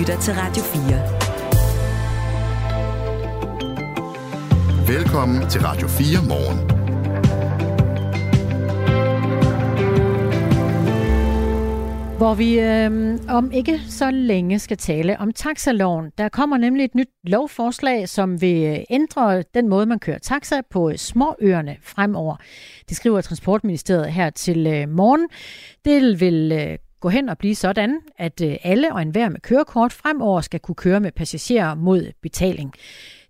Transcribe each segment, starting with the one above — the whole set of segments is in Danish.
lytter til Radio 4. Velkommen til Radio 4 morgen. hvor vi øh, om ikke så længe skal tale om taxaloven. Der kommer nemlig et nyt lovforslag, som vil ændre den måde, man kører taxa på småøerne fremover. Det skriver Transportministeriet her til øh, morgen. Det vil øh, gå hen og blive sådan, at øh, alle og enhver med kørekort fremover skal kunne køre med passagerer mod betaling.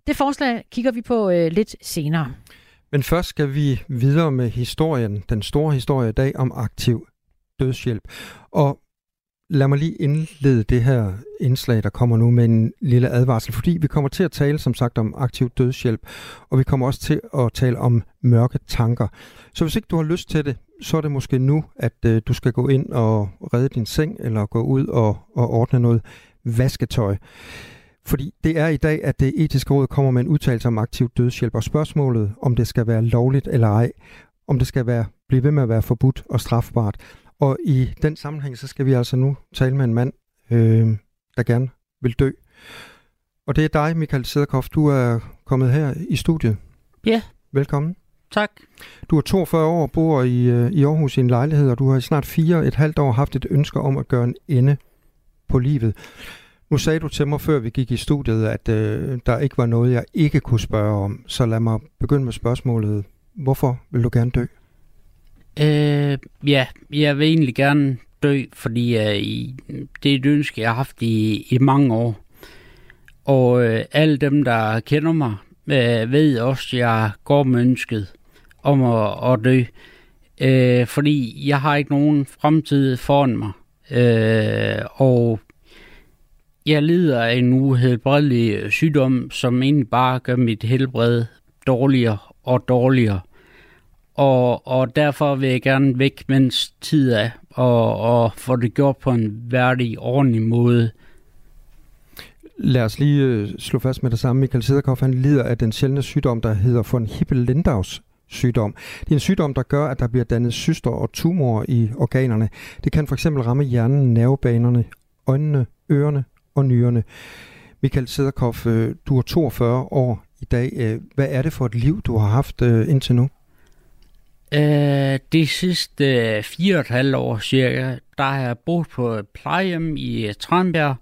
Det forslag kigger vi på øh, lidt senere. Men først skal vi videre med historien, den store historie i dag om aktiv dødshjælp. Og lad mig lige indlede det her indslag, der kommer nu med en lille advarsel, fordi vi kommer til at tale, som sagt, om aktiv dødshjælp, og vi kommer også til at tale om mørke tanker. Så hvis ikke du har lyst til det, så er det måske nu, at øh, du skal gå ind og redde din seng, eller gå ud og, og ordne noget vasketøj. Fordi det er i dag, at det etiske råd kommer med en udtalelse om aktiv dødshjælp, og spørgsmålet, om det skal være lovligt eller ej, om det skal være, blive ved med at være forbudt og strafbart, og i den sammenhæng, så skal vi altså nu tale med en mand, øh, der gerne vil dø. Og det er dig, Michael Sederkoff. Du er kommet her i studiet. Ja. Velkommen. Tak. Du er 42 år og bor i, øh, i Aarhus i en lejlighed, og du har i snart fire et halvt år haft et ønske om at gøre en ende på livet. Nu sagde du til mig, før vi gik i studiet, at øh, der ikke var noget, jeg ikke kunne spørge om. Så lad mig begynde med spørgsmålet. Hvorfor vil du gerne dø? Øh, ja, jeg vil egentlig gerne dø, fordi øh, det er et ønske, jeg har haft i, i mange år. Og øh, alle dem, der kender mig, øh, ved også, at jeg går med ønsket om at, at dø. Øh, fordi jeg har ikke nogen fremtid foran mig. Øh, og jeg lider af en uhelbredelig sygdom, som egentlig bare gør mit helbred dårligere og dårligere og, og derfor vil jeg gerne væk, mens tid er, og, og få det gjort på en værdig, ordentlig måde. Lad os lige øh, slå fast med det samme. Michael Sederkoff, han lider af den sjældne sygdom, der hedder von Hippel-Lindau's sygdom. Det er en sygdom, der gør, at der bliver dannet syster og tumorer i organerne. Det kan for eksempel ramme hjernen, nervebanerne, øjnene, ørerne og nyrerne. Michael Sederkoff, øh, du er 42 år i dag. Øh, hvad er det for et liv, du har haft øh, indtil nu? Øh, de sidste øh, fire og et halvt år cirka, der har jeg boet på et plejehjem i øh, Tranbjerg.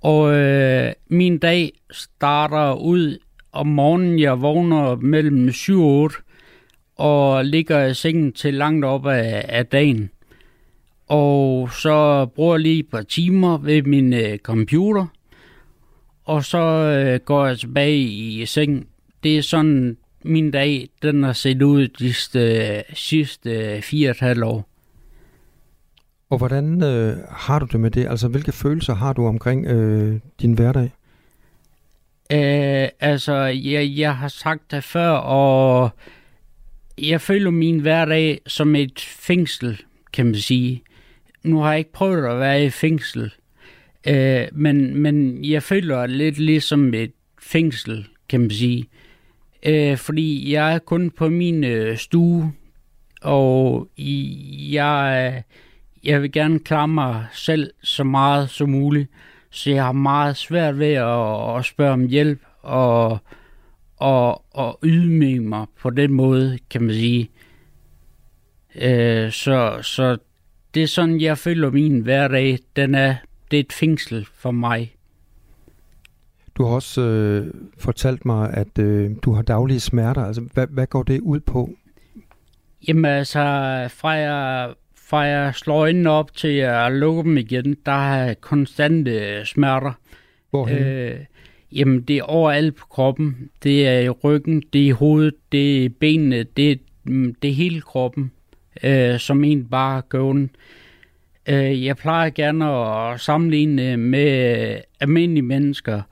Og øh, min dag starter ud om morgenen. Jeg vågner mellem 7 og 8 og ligger i sengen til langt op af, af dagen. Og så bruger jeg lige et par timer ved min øh, computer. Og så øh, går jeg tilbage i seng. Det er sådan min dag, den har set ud de sidste, sidste fire og år. Og hvordan øh, har du det med det? Altså, hvilke følelser har du omkring øh, din hverdag? Øh, altså, jeg, jeg har sagt det før, og jeg føler min hverdag som et fængsel, kan man sige. Nu har jeg ikke prøvet at være i fængsel, øh, men, men jeg føler lidt ligesom et fængsel, kan man sige. Øh, Øh, fordi jeg er kun på min øh, stue, og jeg, øh, jeg vil gerne klare mig selv så meget som muligt. Så jeg har meget svært ved at, at spørge om hjælp og, og, og ydmyge mig på den måde, kan man sige. Øh, så, så det er sådan, jeg føler min hverdag. Den er, det er et fængsel for mig. Du har også øh, fortalt mig, at øh, du har daglige smerter. Altså, hvad, hvad går det ud på? Jamen altså, fra jeg, fra jeg slår ind op til jeg lukker dem igen, der har jeg konstante smerter. Hvorhen? Øh, jamen, det er overalt på kroppen. Det er i ryggen, det er i hovedet, det er i benene, det er, det er hele kroppen, øh, som en bare gør ondt. Øh, jeg plejer gerne at sammenligne med almindelige mennesker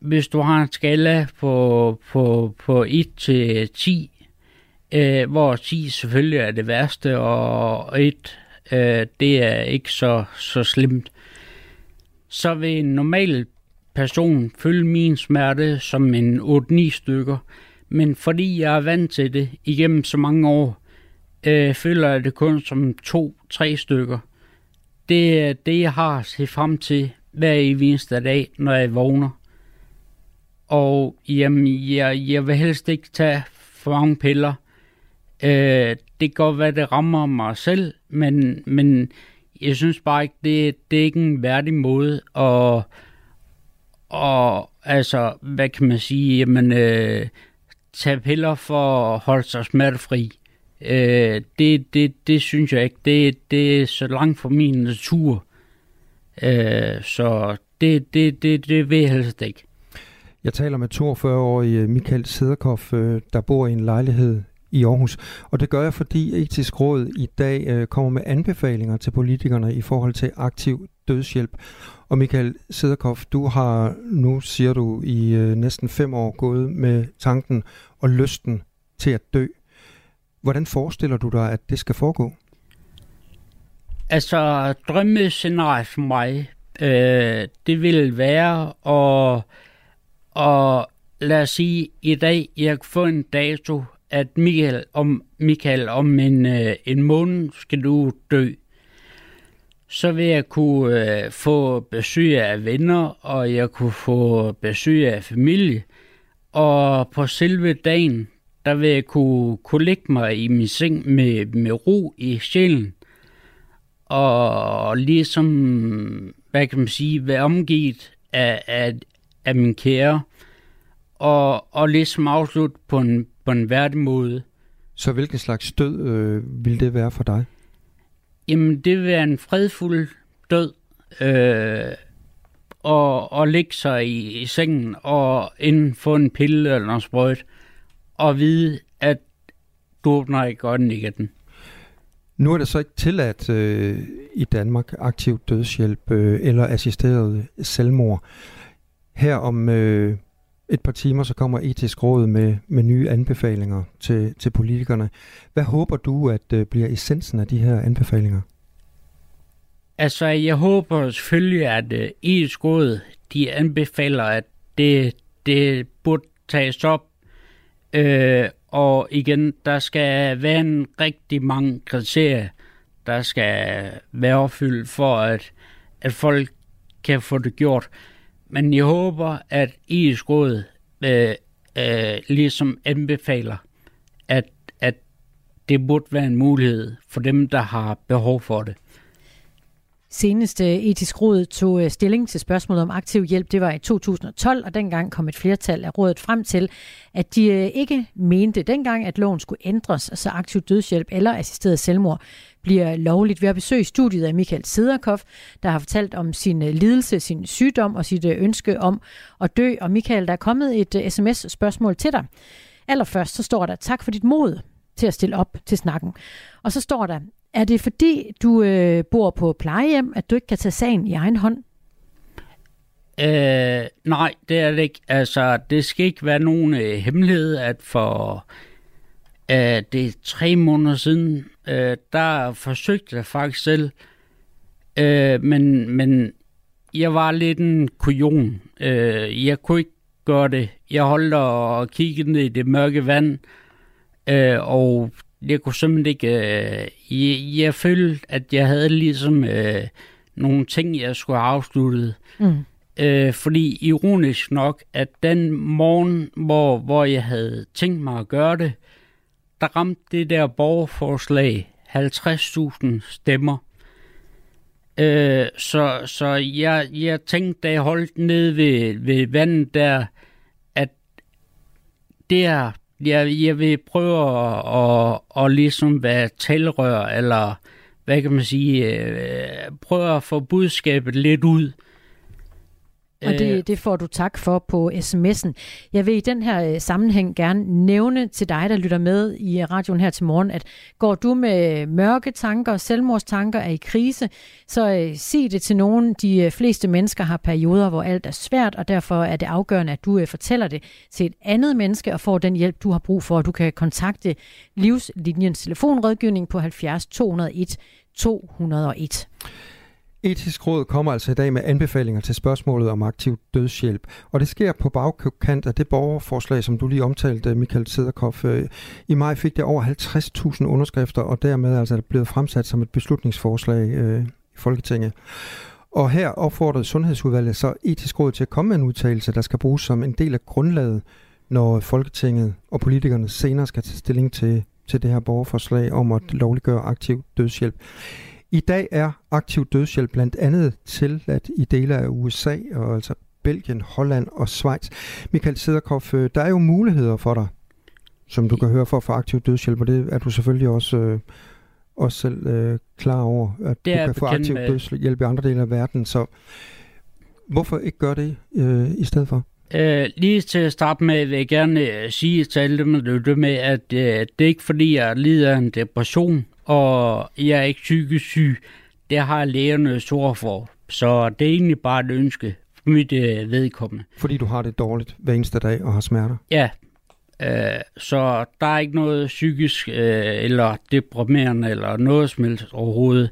hvis du har en skala på, på, på 1 til 10, øh, hvor 10 selvfølgelig er det værste, og 1 øh, det er ikke så, så slemt, så vil en normal person følge min smerte som en 8-9 stykker. Men fordi jeg er vant til det igennem så mange år, øh, føler jeg det kun som 2-3 stykker. Det er det, jeg har set frem til hver eneste dag, når jeg vågner. Og jamen, jeg, jeg vil helst ikke tage for mange piller. Øh, det kan godt være, det rammer mig selv, men, men jeg synes bare ikke, det, det er ikke en værdig måde at, og altså, hvad kan man sige, jamen, øh, tage piller for at holde sig smertefri. Øh, det, det, det synes jeg ikke. Det, det er så langt fra min natur. Øh, så det, det, det, det vil jeg helst ikke. Jeg taler med 42-årige øh, Michael Sederkoff, øh, der bor i en lejlighed i Aarhus. Og det gør jeg, fordi etisk råd i dag øh, kommer med anbefalinger til politikerne i forhold til aktiv dødshjælp. Og Michael Sederkoff, du har nu, siger du, i øh, næsten fem år gået med tanken og lysten til at dø. Hvordan forestiller du dig, at det skal foregå? Altså, drømmescenariet for mig, øh, det vil være at, og lad os sige, i dag, jeg kan få en dato, at Michael om, Michael, om en, øh, en måned skal du dø. Så vil jeg kunne øh, få besøg af venner, og jeg kunne få besøg af familie. Og på selve dagen, der vil jeg kunne, kunne lægge mig i min seng med, med ro i sjælen. Og ligesom, hvad kan man sige, være omgivet af, af, af min kære. Og, og ligesom afslutte på en, på en værdig måde. Så hvilken slags død øh, vil det være for dig? Jamen, det vil være en fredfuld død. Øh, og, og ligge sig i, i sengen og inden få en pille eller en sprøjt og vide, at du åbner ikke øjnene igen. Nu er det så ikke tilladt øh, i Danmark aktiv dødshjælp øh, eller assisteret selvmord. Her om øh, et par timer, så kommer etisk råd med, med nye anbefalinger til, til politikerne. Hvad håber du, at øh, bliver essensen af de her anbefalinger? Altså, jeg håber selvfølgelig, at øh, etisk råd, de anbefaler, at det, det burde tages op. Øh, og igen, der skal være en rigtig mange kriterier, der skal være opfyldt for, at, at folk kan få det gjort. Men jeg håber, at etisk råd øh, øh, ligesom anbefaler, at, at det burde være en mulighed for dem, der har behov for det. Seneste øh, etisk råd tog øh, stilling til spørgsmålet om aktiv hjælp. Det var i 2012, og dengang kom et flertal af rådet frem til, at de øh, ikke mente dengang, at loven skulle ændres, så aktiv dødshjælp eller assisteret selvmord bliver lovligt. Vi har besøgt studiet af Michael Sederkoff, der har fortalt om sin øh, lidelse, sin sygdom og sit øh, ønske om at dø. Og Michael, der er kommet et øh, sms-spørgsmål til dig. Allerførst så står der, tak for dit mod til at stille op til snakken. Og så står der, er det fordi, du øh, bor på plejehjem, at du ikke kan tage sagen i egen hånd? Øh, nej, det er det ikke. Altså, det skal ikke være nogen øh, hemmelighed, at for øh, det er tre måneder siden, øh, der forsøgte jeg faktisk selv, øh, men, men jeg var lidt en kujon. Øh, jeg kunne ikke gøre det. Jeg holdt og kiggede ned i det mørke vand, øh, og jeg kunne simpelthen ikke... Øh, jeg, jeg følte, at jeg havde ligesom øh, nogle ting, jeg skulle have afsluttet. Mm. Øh, fordi ironisk nok, at den morgen, hvor, hvor jeg havde tænkt mig at gøre det, der ramte det der borgerforslag 50.000 stemmer. Øh, så så jeg, jeg tænkte, da jeg holdt ned ved, ved vandet der, at det jeg, jeg vil prøve at, at, at ligesom være talrør, eller hvad kan man sige, øh, prøve at få budskabet lidt ud. Og det, øh. det får du tak for på sms'en. Jeg vil i den her øh, sammenhæng gerne nævne til dig, der lytter med i radioen her til morgen, at går du med mørke tanker selvmordstanker er i krise, så øh, sig det til nogen. De fleste mennesker har perioder, hvor alt er svært, og derfor er det afgørende, at du fortæller det til et andet menneske og får den hjælp, du har brug for. Du kan kontakte Livslinjens telefonrådgivning på 70 201 201. Etisk Råd kommer altså i dag med anbefalinger til spørgsmålet om aktiv dødshjælp, og det sker på bagkant af det borgerforslag, som du lige omtalte, Michael Sederkoff. I maj fik det over 50.000 underskrifter, og dermed altså er det blevet fremsat som et beslutningsforslag øh, i Folketinget. Og her opfordrede Sundhedsudvalget så etisk råd til at komme med en udtalelse, der skal bruges som en del af grundlaget, når Folketinget og politikerne senere skal tage stilling til, til det her borgerforslag om at lovliggøre aktiv dødshjælp. I dag er aktiv dødshjælp blandt andet tilladt i dele af USA, og altså Belgien, Holland og Schweiz. Michael Sederkopf, øh, der er jo muligheder for dig, som du kan høre for at få aktiv dødshjælp, og det er du selvfølgelig også, øh, også selv øh, klar over, at det du kan få aktiv med. dødshjælp i andre dele af verden. Så hvorfor ikke gøre det øh, i stedet for? Uh, lige til at starte med vil jeg gerne uh, sige til alle dem, der med, at uh, det er ikke fordi, jeg lider af en depression, og jeg er ikke psykisk syg. Det har lægerne stor for. Så det er egentlig bare et ønske for mit uh, vedkommende. Fordi du har det dårligt hver eneste dag og har smerter? Ja. Uh, så der er ikke noget psykisk uh, eller deprimerende eller noget som helst overhovedet.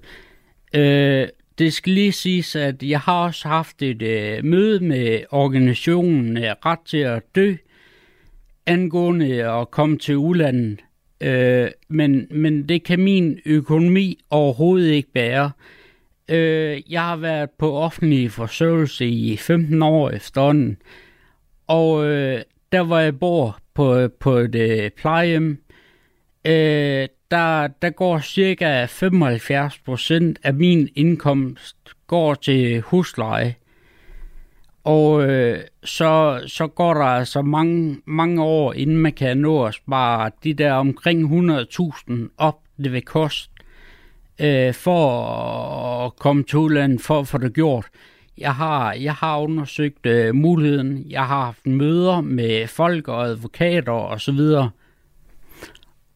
Uh, det skal lige siges, at jeg har også haft et øh, møde med organisationen øh, Ret til at dø, angående at komme til udlandet. Øh, men, men det kan min økonomi overhovedet ikke bære. Øh, jeg har været på offentlig forsørgelse i 15 år efterhånden, og øh, der var jeg bor på, øh, på et øh, plejehjem, øh, der, der går cirka 75 procent af min indkomst går til husleje. Og øh, så, så går der altså mange, mange år, inden man kan nå at spare de der omkring 100.000 op, det vil koste, øh, for at komme til udlandet, for at få det gjort. Jeg har, jeg har undersøgt øh, muligheden. Jeg har haft møder med folk og advokater og så videre.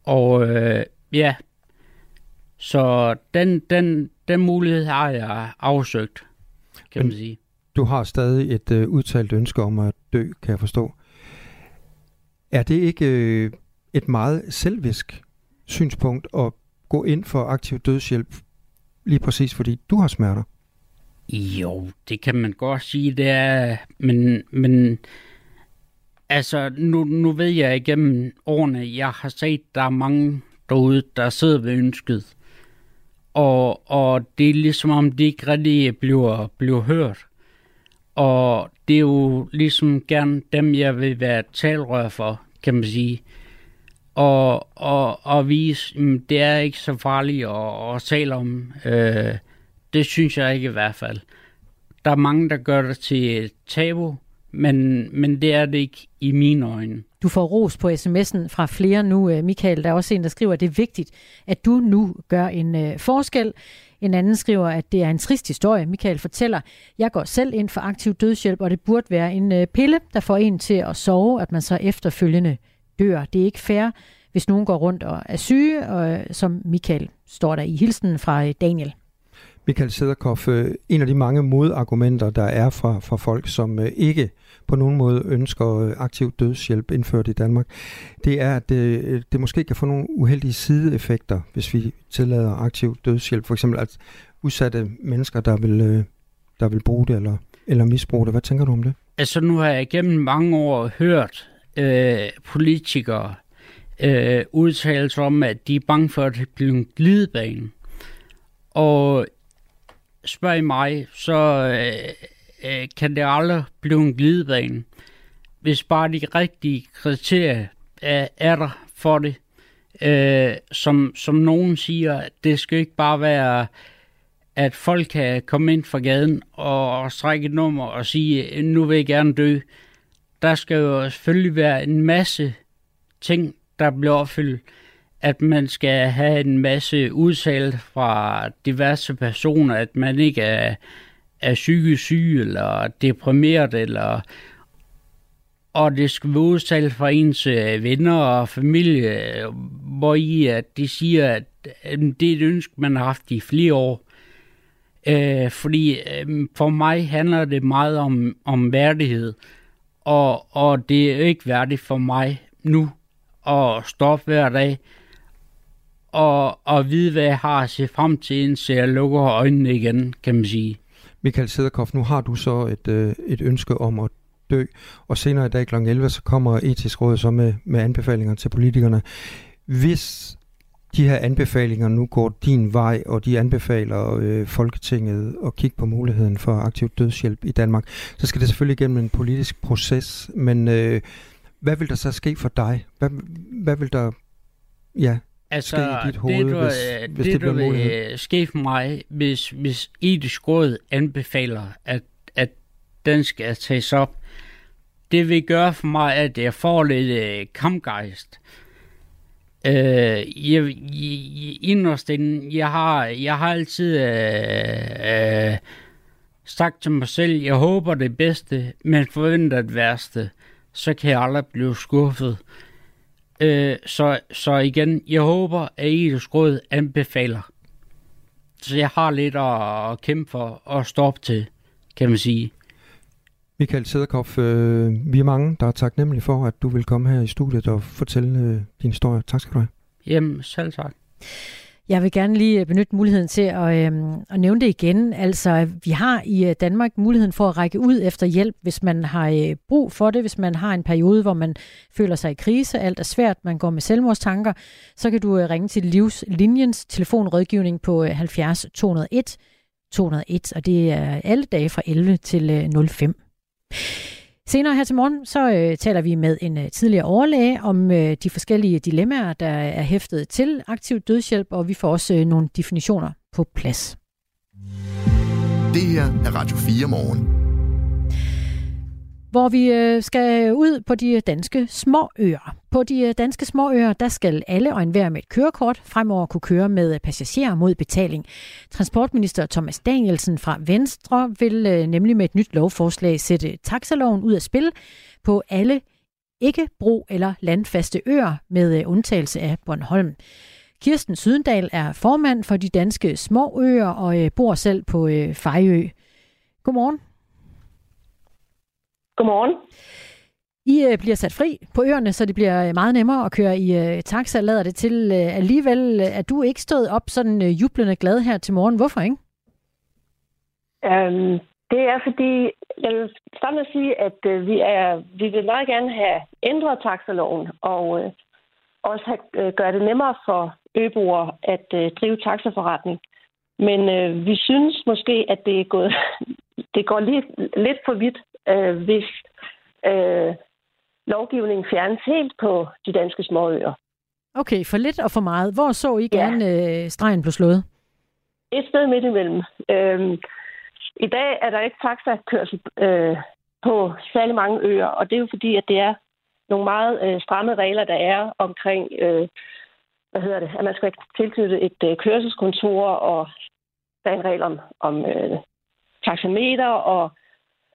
Og øh, Ja. Så den, den, den mulighed har jeg afsøgt, kan Men man sige. Du har stadig et øh, udtalt ønske om at dø, kan jeg forstå. Er det ikke øh, et meget selvisk synspunkt at gå ind for aktiv dødshjælp, lige præcis fordi du har smerter? Jo, det kan man godt sige, det er, men, men altså, nu, nu ved jeg igennem årene, jeg har set, der er mange derude, der sidder ved ønsket. Og, og det er ligesom om, de ikke rigtig bliver, bliver hørt. Og det er jo ligesom gerne dem, jeg vil være talrør for, kan man sige. Og, og, og vise, det er ikke så farligt at, at tale om. Øh, det synes jeg ikke i hvert fald. Der er mange, der gør det til tabu, men, men det er det ikke i mine øjne. Du får ros på sms'en fra flere nu, øh, Michael. Der er også en, der skriver, at det er vigtigt, at du nu gør en øh, forskel. En anden skriver, at det er en trist historie. Michael fortæller, jeg går selv ind for aktiv dødshjælp, og det burde være en øh, pille, der får en til at sove, at man så efterfølgende dør. Det er ikke fair, hvis nogen går rundt og er syge, og, øh, som Michael står der i hilsen fra øh, Daniel. Michael Sederkoff, øh, en af de mange modargumenter, der er fra, fra folk, som øh, ikke på nogen måde ønsker øh, aktiv dødshjælp indført i Danmark, det er, at det, det måske kan få nogle uheldige sideeffekter, hvis vi tillader aktiv dødshjælp. For eksempel at udsatte mennesker, der vil, øh, der vil bruge det eller, eller misbruge det. Hvad tænker du om det? Altså nu har jeg gennem mange år hørt øh, politikere øh, udtale sig om, at de er bange for, at det bliver en glidebane. Og spørg I mig, så øh, øh, kan det aldrig blive en glidebane, hvis bare de rigtige kriterier er, er der for det. Øh, som, som nogen siger, det skal ikke bare være, at folk kan komme ind fra gaden og, strække et nummer og sige, nu vil jeg gerne dø. Der skal jo selvfølgelig være en masse ting, der bliver opfyldt at man skal have en masse udtalt fra diverse personer, at man ikke er, er psykisk syg eller deprimeret, eller, og det skal være udtalt fra ens øh, venner og familie, hvor i at de siger, at øh, det er et ønske, man har haft i flere år. Øh, fordi øh, for mig handler det meget om, om værdighed, og, og det er ikke værdigt for mig nu at stoppe hver dag, og, og vide, hvad jeg har at se frem til, indtil jeg lukker øjnene igen, kan man sige. Michael Sederkoff, nu har du så et, øh, et ønske om at dø, og senere i dag kl. 11, så kommer etisk råd så med, med anbefalinger til politikerne. Hvis de her anbefalinger nu går din vej, og de anbefaler øh, Folketinget at kigge på muligheden for aktiv dødshjælp i Danmark, så skal det selvfølgelig igennem en politisk proces. Men øh, hvad vil der så ske for dig? Hvad, hvad vil der ja, altså, ske i dit hoved, det, du, hvis, øh, hvis det, det bliver vil ske for mig, hvis, hvis etisk råd anbefaler, at, at den skal tages op, det vil gøre for mig, at jeg får lidt øh, kampgejst. Øh, jeg, jeg, inderst inden, jeg har, jeg har altid øh, øh, sagt til mig selv, jeg håber det bedste, men forventer det værste, så kan jeg aldrig blive skuffet. Øh, så, så igen, jeg håber, at Etisk Råd anbefaler. Så jeg har lidt at, at kæmpe for og stoppe til, kan man sige. Michael Sederkopf, øh, vi er mange, der er taknemmelige for, at du vil komme her i studiet og fortælle øh, din historie. Tak skal du have. Jamen, selv tak. Jeg vil gerne lige øh, benytte muligheden til at, øh, at nævne det igen. Altså, vi har i øh, Danmark muligheden for at række ud efter hjælp, hvis man har øh, brug for det, hvis man har en periode, hvor man føler sig i krise, alt er svært, man går med selvmordstanker, så kan du øh, ringe til Livslinjens telefonrådgivning på 70 201 201, og det er alle dage fra 11 til øh, 05. Senere her til morgen, så øh, taler vi med en øh, tidligere overlæge om øh, de forskellige dilemmaer, der er hæftet til aktiv dødshjælp, og vi får også øh, nogle definitioner på plads. Det her er Radio 4 morgen hvor vi øh, skal ud på de danske småøer. På de øh, danske småøer, der skal alle og enhver med et kørekort fremover kunne køre med øh, passagerer mod betaling. Transportminister Thomas Danielsen fra Venstre vil nemlig med et nyt lovforslag sætte taxaloven ud af spil på alle ikke bro- eller landfaste øer med undtagelse af Bornholm. Kirsten Sydendal er formand for de danske småøer og bor selv på Fejø. Godmorgen. Godmorgen. I øh, bliver sat fri på øerne, så det bliver øh, meget nemmere at køre i øh, taxa, lader det til. Øh, alligevel er du ikke stået op sådan øh, jublende glad her til morgen. Hvorfor ikke? Um, det er fordi, jeg vil starte med at sige, at øh, vi, er, vi vil meget gerne have ændret taxaloven og øh, også have, øh, gøre det nemmere for øboere at øh, drive taxaforretning. Men øh, vi synes måske, at det er gået, det går lidt, lidt for vidt øh, hvis øh, lovgivningen fjernes helt på de danske småøer. Okay, for lidt og for meget. Hvor så I gerne ja. øh, stregen blev slået? Et sted midt imellem. Øh, I dag er der ikke taxakørsel øh, på særlig mange øer, og det er jo fordi, at det er nogle meget øh, stramme regler, der er omkring, øh, hvad hedder det, at man skal tilknytte et øh, kørselskontor, og der er en regel om, om øh, taxameter, og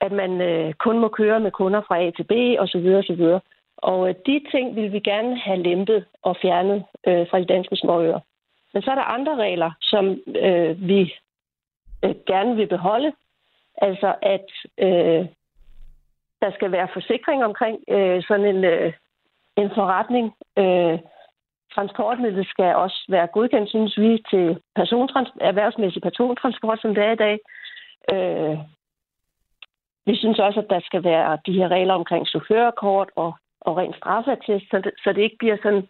at man øh, kun må køre med kunder fra A til B osv. osv. Og øh, de ting vil vi gerne have lempet og fjernet øh, fra de danske småøer. Men så er der andre regler, som øh, vi øh, gerne vil beholde. Altså at øh, der skal være forsikring omkring øh, sådan en, øh, en forretning. Øh, transportmidlet skal også være godkendt, synes vi, til persontrans- erhvervsmæssig persontransport, som det er i dag. Øh, vi synes også, at der skal være de her regler omkring chaufførkort og, og ren straffatest, så det, så det ikke bliver sådan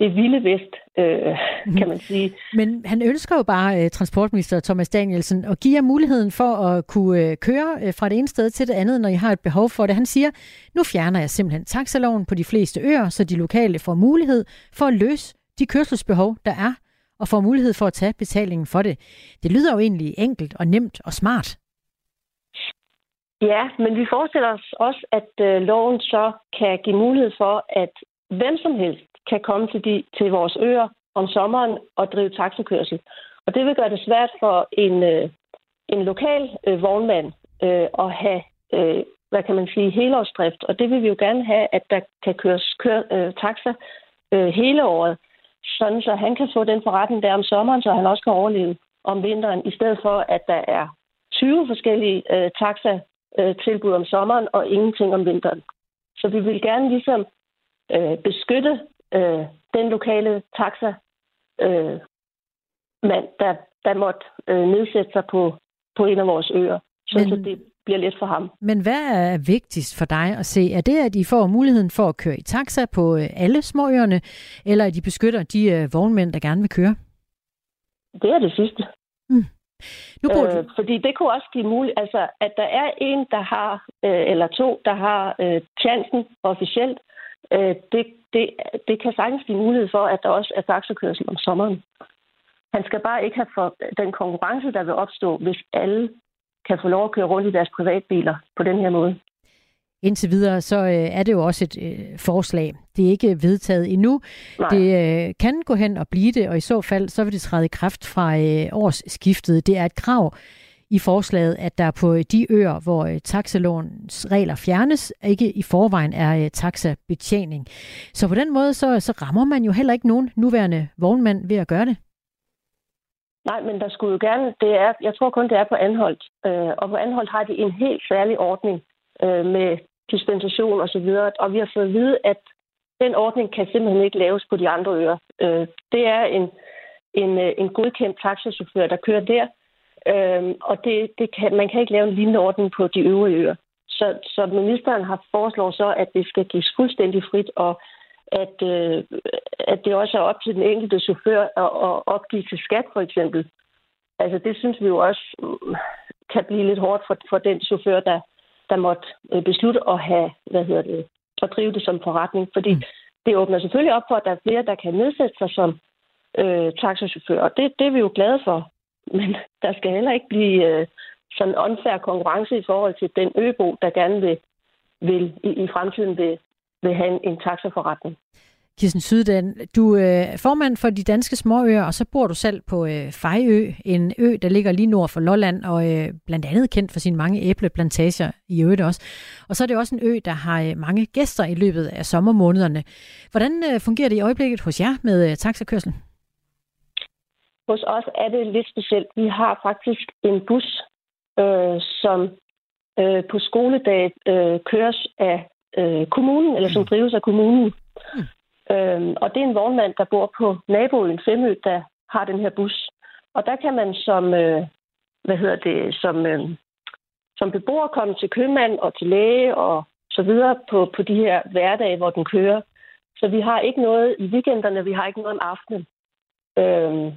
det vilde vest, øh, mhm. kan man sige. Men han ønsker jo bare, uh, transportminister Thomas Danielsen, at give jer muligheden for at kunne uh, køre uh, fra det ene sted til det andet, når I har et behov for det. Han siger, nu fjerner jeg simpelthen taxaloven på de fleste øer, så de lokale får mulighed for at løse de kørselsbehov, der er, og får mulighed for at tage betalingen for det. Det lyder jo egentlig enkelt og nemt og smart. Ja, men vi forestiller os også, at øh, loven så kan give mulighed for, at hvem som helst kan komme til, de, til vores øer om sommeren og drive taxakørsel. Og det vil gøre det svært for en, øh, en lokal øh, vognmand øh, at have, øh, hvad kan man sige, helårsdrift. Og det vil vi jo gerne have, at der kan køres køre, øh, taxa øh, hele året, sådan så han kan få den forretning der om sommeren, så han også kan overleve om vinteren, i stedet for, at der er 20 forskellige øh, taxa øh, tilbud om sommeren og ingenting om vinteren. Så vi vil gerne ligesom øh, beskytte øh, den lokale taxa, øh, mand, der, der måtte øh, nedsætte sig på, på en af vores øer. så, men, så det bliver let for ham. Men hvad er vigtigst for dig at se? Er det, at I får muligheden for at køre i taxa på øh, alle småøerne, eller at I beskytter de øh, vognmænd, der gerne vil køre? Det er det sidste. Mm. Nu burde... øh, fordi det kunne også give mulighed, altså at der er en, der har, øh, eller to, der har øh, chancen officielt, øh, det, det, det kan sagtens give mulighed for, at der også er taxakørsel om sommeren. Han skal bare ikke have for den konkurrence, der vil opstå, hvis alle kan få lov at køre rundt i deres privatbiler på den her måde. Indtil videre, så øh, er det jo også et øh, forslag. Det er ikke vedtaget endnu. Nej. Det øh, kan gå hen og blive det, og i så fald, så vil det træde i kraft fra øh, årsskiftet. Det er et krav i forslaget, at der på de øer, hvor øh, taxalåns regler fjernes, ikke i forvejen er øh, taxabetjening. Så på den måde, så, så rammer man jo heller ikke nogen nuværende vognmand ved at gøre det. Nej, men der skulle jo gerne, det er, jeg tror kun, det er på anholdt. Øh, og på anholdt har de en helt særlig ordning øh, med dispensation og så videre. Og vi har fået at vide, at den ordning kan simpelthen ikke laves på de andre øer. Øh, det er en, en, øh, en godkendt taxachauffør, der kører der. Øh, og det, det kan, man kan ikke lave en lignende ordning på de øvrige øer. Så, så ministeren har foreslået så, at det skal gives fuldstændig frit, og at, øh, at det også er op til den enkelte chauffør at, at opgive til skat, for eksempel. Altså, det synes vi jo også øh, kan blive lidt hårdt for, for den chauffør, der, der måtte øh, beslutte at have, hvad hedder det, at drive det som forretning. Fordi mm. det åbner selvfølgelig op for, at der er flere, der kan nedsætte sig som øh, taxachauffør, og det, det er vi jo glade for. Men der skal heller ikke blive øh, sådan unfair konkurrence i forhold til den øbo, der gerne vil, vil i, i fremtiden vil, vil have en, en taxaforretning. Kirsten Syddal, du er øh, formand for de danske småøer, og så bor du selv på øh, Fejø, en ø, der ligger lige nord for Lolland, og øh, blandt andet kendt for sine mange æbleplantager i øvrigt også. Og så er det også en ø, der har øh, mange gæster i løbet af sommermånederne. Hvordan øh, fungerer det i øjeblikket hos jer med øh, taxakørsel? Hos os er det lidt specielt. Vi har faktisk en bus, øh, som øh, på skoledag øh, køres af øh, kommunen, eller som mm. drives af kommunen. Mm. Øhm, og det er en vognmand, der bor på naboen Femø, der har den her bus. Og der kan man som, øh, hvad hedder det, som, øh, som beboer komme til købmand og til læge og så videre på, på de her hverdage, hvor den kører. Så vi har ikke noget i weekenderne, vi har ikke noget om aftenen. Øhm,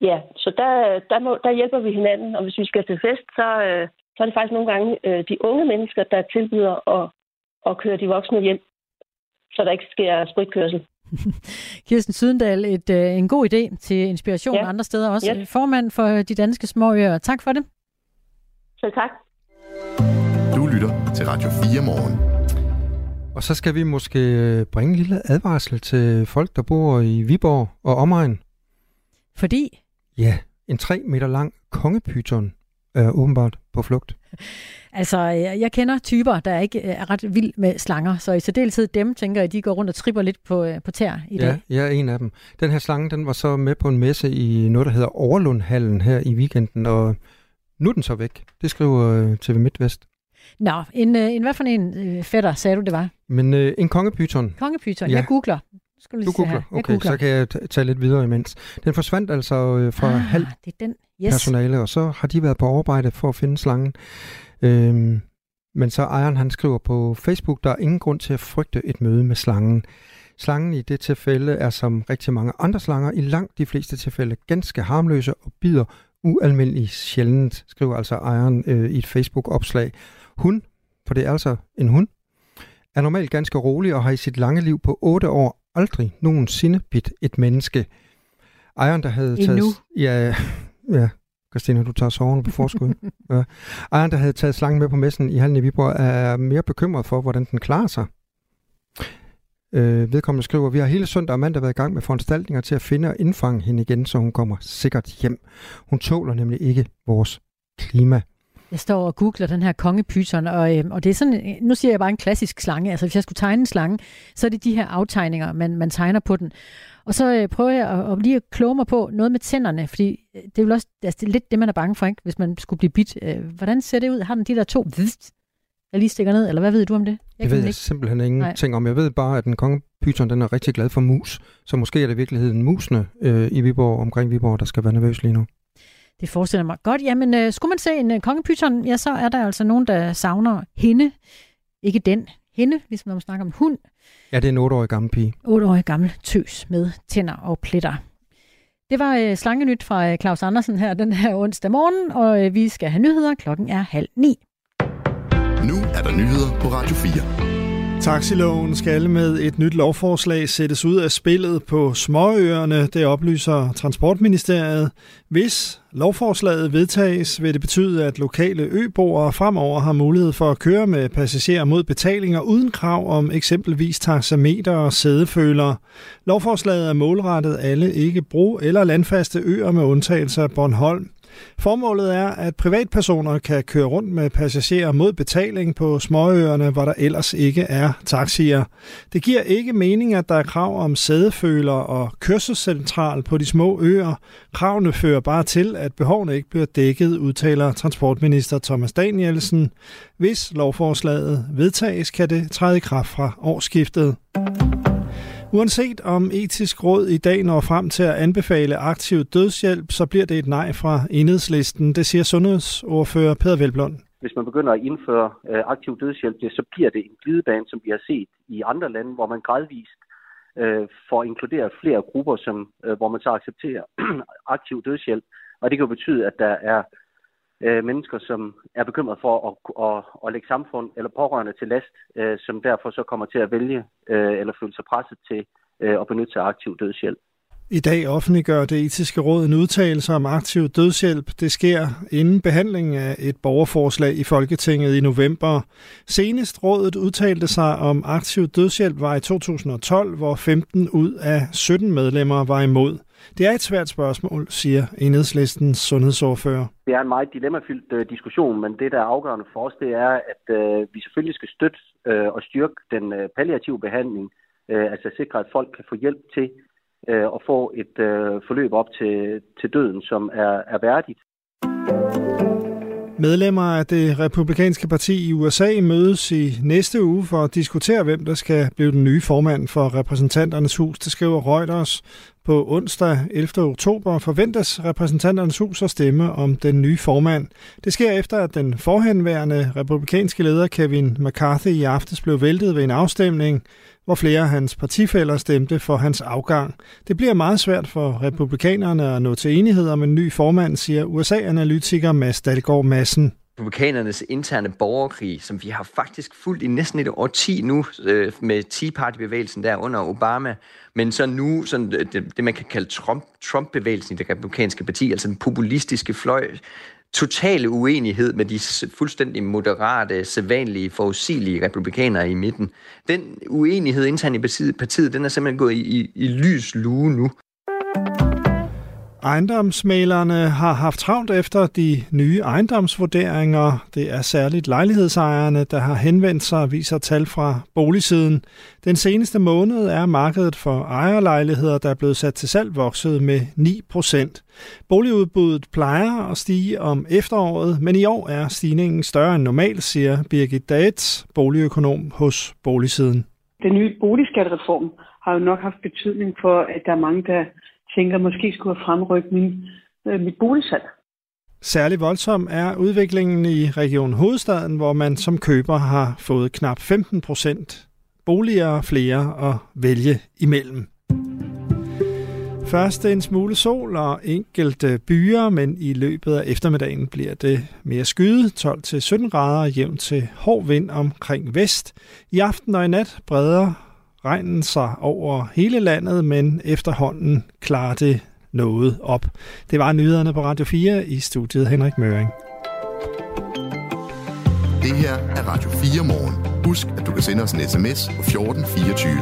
ja, så der, der, må, der hjælper vi hinanden, og hvis vi skal til fest, så, øh, så er det faktisk nogle gange øh, de unge mennesker, der tilbyder at, at køre de voksne hjem så der ikke sker spritkørsel. Kirsten Sydendal, et, øh, en god idé til inspiration ja. andre steder også. Yes. Formand for de danske småøer. Tak for det. Selv tak. Du lytter til Radio 4 morgen. Og så skal vi måske øh, bringe en lille advarsel til folk, der bor i Viborg og omegn. Fordi? Ja, en 3 meter lang kongepyton er åbenbart på flugt. Altså, jeg kender typer, der ikke øh, er ret vild med slanger, så i særdeleshed dem, tænker jeg, de går rundt og tripper lidt på, øh, på tær i dag. Ja, jeg er en af dem. Den her slange, den var så med på en messe i noget, der hedder Overlundhallen her i weekenden, og nu er den så væk. Det skriver øh, TV MidtVest. Nå, en, en hvad for en fætter sagde du, det var? Men øh, en kongepyton. Kongepyton, ja. jeg googler. Skal du, du googler? Okay, googler. så kan jeg tage lidt videre imens. Den forsvandt altså øh, fra ah, halv det er den. Yes. personale, og så har de været på arbejde for at finde slangen. Øhm, men så ejeren han skriver på Facebook, der er ingen grund til at frygte et møde med slangen. Slangen i det tilfælde er som rigtig mange andre slanger i langt de fleste tilfælde ganske harmløse og bider ualmindeligt sjældent, skriver altså ejeren øh, i et Facebook-opslag. Hun, for det er altså en hund, er normalt ganske rolig og har i sit lange liv på 8 år aldrig nogensinde bidt et menneske. Ejeren, der havde Endnu. taget... Ja, ja, Christina, du tager soverne på forskud. ja. Ejeren, der havde taget slangen med på messen i Hallen i Viborg, er mere bekymret for, hvordan den klarer sig. Øh, vedkommende skriver, vi har hele søndag og mandag været i gang med foranstaltninger til at finde og indfange hende igen, så hun kommer sikkert hjem. Hun tåler nemlig ikke vores klima. Jeg står og googler den her kongepyton, og, øh, og det er sådan, nu siger jeg bare en klassisk slange. Altså hvis jeg skulle tegne en slange, så er det de her aftegninger, man, man tegner på den. Og så øh, prøver jeg at, at lige at kloge mig på noget med tænderne, fordi øh, det er jo også altså, det er lidt det, man er bange for, ikke? hvis man skulle blive bit. Øh, hvordan ser det ud? Har den de der to, der lige stikker ned, eller hvad ved du om det? Jeg det ved jeg ikke. simpelthen ingenting Nej. om. Jeg ved bare, at den kongepyton, den er rigtig glad for mus, så måske er det i virkeligheden musene øh, i Viborg, omkring Viborg, der skal være nervøs lige nu. Det forestiller mig godt. Jamen, øh, skulle man se en øh, kongepyton, ja, så er der altså nogen, der savner hende. Ikke den, hende, ligesom når man snakker om en hund. Ja, det er en 8-årig gammel pige. 8-årig gammel tøs med tænder og pletter. Det var øh, slangenyt fra øh, Claus Andersen her den her onsdag morgen, og øh, vi skal have nyheder. Klokken er halv ni. Nu er der nyheder på Radio 4. Taxiloven skal med et nyt lovforslag sættes ud af spillet på småøerne, det oplyser Transportministeriet. Hvis lovforslaget vedtages, vil det betyde, at lokale øboere fremover har mulighed for at køre med passagerer mod betalinger uden krav om eksempelvis taxameter og sædeføler. Lovforslaget er målrettet alle ikke bro- eller landfaste øer med undtagelse af Bornholm. Formålet er, at privatpersoner kan køre rundt med passagerer mod betaling på småøerne, hvor der ellers ikke er taxier. Det giver ikke mening, at der er krav om sædeføler og kørselscentral på de små øer. Kravene fører bare til, at behovene ikke bliver dækket, udtaler transportminister Thomas Danielsen. Hvis lovforslaget vedtages, kan det træde i kraft fra årsskiftet. Uanset om etisk råd i dag når frem til at anbefale aktiv dødshjælp, så bliver det et nej fra enhedslisten. Det siger sundhedsordfører Peter Velblom. Hvis man begynder at indføre øh, aktiv dødshjælp, så bliver det en glidebane, som vi har set i andre lande, hvor man gradvist øh, får inkluderet flere grupper, som, øh, hvor man så accepterer aktiv dødshjælp. Og det kan jo betyde, at der er øh, mennesker, som er bekymret for at, at, at lægge samfund eller pårørende til last, øh, som derfor så kommer til at vælge øh, eller føle sig presset til øh, at benytte sig af aktiv dødshjælp. I dag offentliggør det etiske råd en udtalelse om aktiv dødshjælp. Det sker inden behandlingen af et borgerforslag i Folketinget i november. Senest rådet udtalte sig om aktiv dødshjælp var i 2012, hvor 15 ud af 17 medlemmer var imod. Det er et svært spørgsmål, siger enhedslistens sundhedsordfører. Det er en meget dilemmafyldt uh, diskussion, men det, der er afgørende for os, det er, at uh, vi selvfølgelig skal støtte uh, og styrke den uh, palliative behandling, uh, altså sikre, at folk kan få hjælp til uh, at få et uh, forløb op til, til døden, som er, er værdigt. Medlemmer af det republikanske parti i USA mødes i næste uge for at diskutere, hvem der skal blive den nye formand for repræsentanternes hus. Det skriver Reuters. På onsdag 11. oktober forventes repræsentanternes hus at stemme om den nye formand. Det sker efter, at den forhenværende republikanske leder Kevin McCarthy i aftes blev væltet ved en afstemning, hvor flere af hans partifælder stemte for hans afgang. Det bliver meget svært for republikanerne at nå til enighed om en ny formand, siger USA-analytiker Mads Dalgaard Madsen republikanernes interne borgerkrig, som vi har faktisk fulgt i næsten et årti nu øh, med Tea Party-bevægelsen der under Obama, men så nu sådan øh, det, det man kan kalde Trump, Trump-bevægelsen i det republikanske parti, altså den populistiske fløj, totale uenighed med de fuldstændig moderate, sædvanlige, forudsigelige republikanere i midten. Den uenighed internt i partiet, partiet den er simpelthen gået i, i, i lys lue nu. Ejendomsmalerne har haft travlt efter de nye ejendomsvurderinger. Det er særligt lejlighedsejerne, der har henvendt sig, viser tal fra boligsiden. Den seneste måned er markedet for ejerlejligheder, der er blevet sat til salg, vokset med 9 procent. Boligudbuddet plejer at stige om efteråret, men i år er stigningen større end normalt, siger Birgit Daetz, boligøkonom hos Boligsiden. Den nye boligskattereform har jo nok haft betydning for, at der er mange, der tænker, måske skulle have fremrykket min, øh, mit boligsalg. Særlig voldsom er udviklingen i Region Hovedstaden, hvor man som køber har fået knap 15 procent boliger flere at vælge imellem. Først en smule sol og enkelte byer, men i løbet af eftermiddagen bliver det mere skyde, 12-17 grader jævnt til hård vind omkring vest. I aften og i nat breder regnen sig over hele landet, men efterhånden klarer det noget op. Det var nyhederne på Radio 4 i studiet Henrik Møring. Det her er Radio 4 morgen. Husk, at du kan sende os en sms på 1424.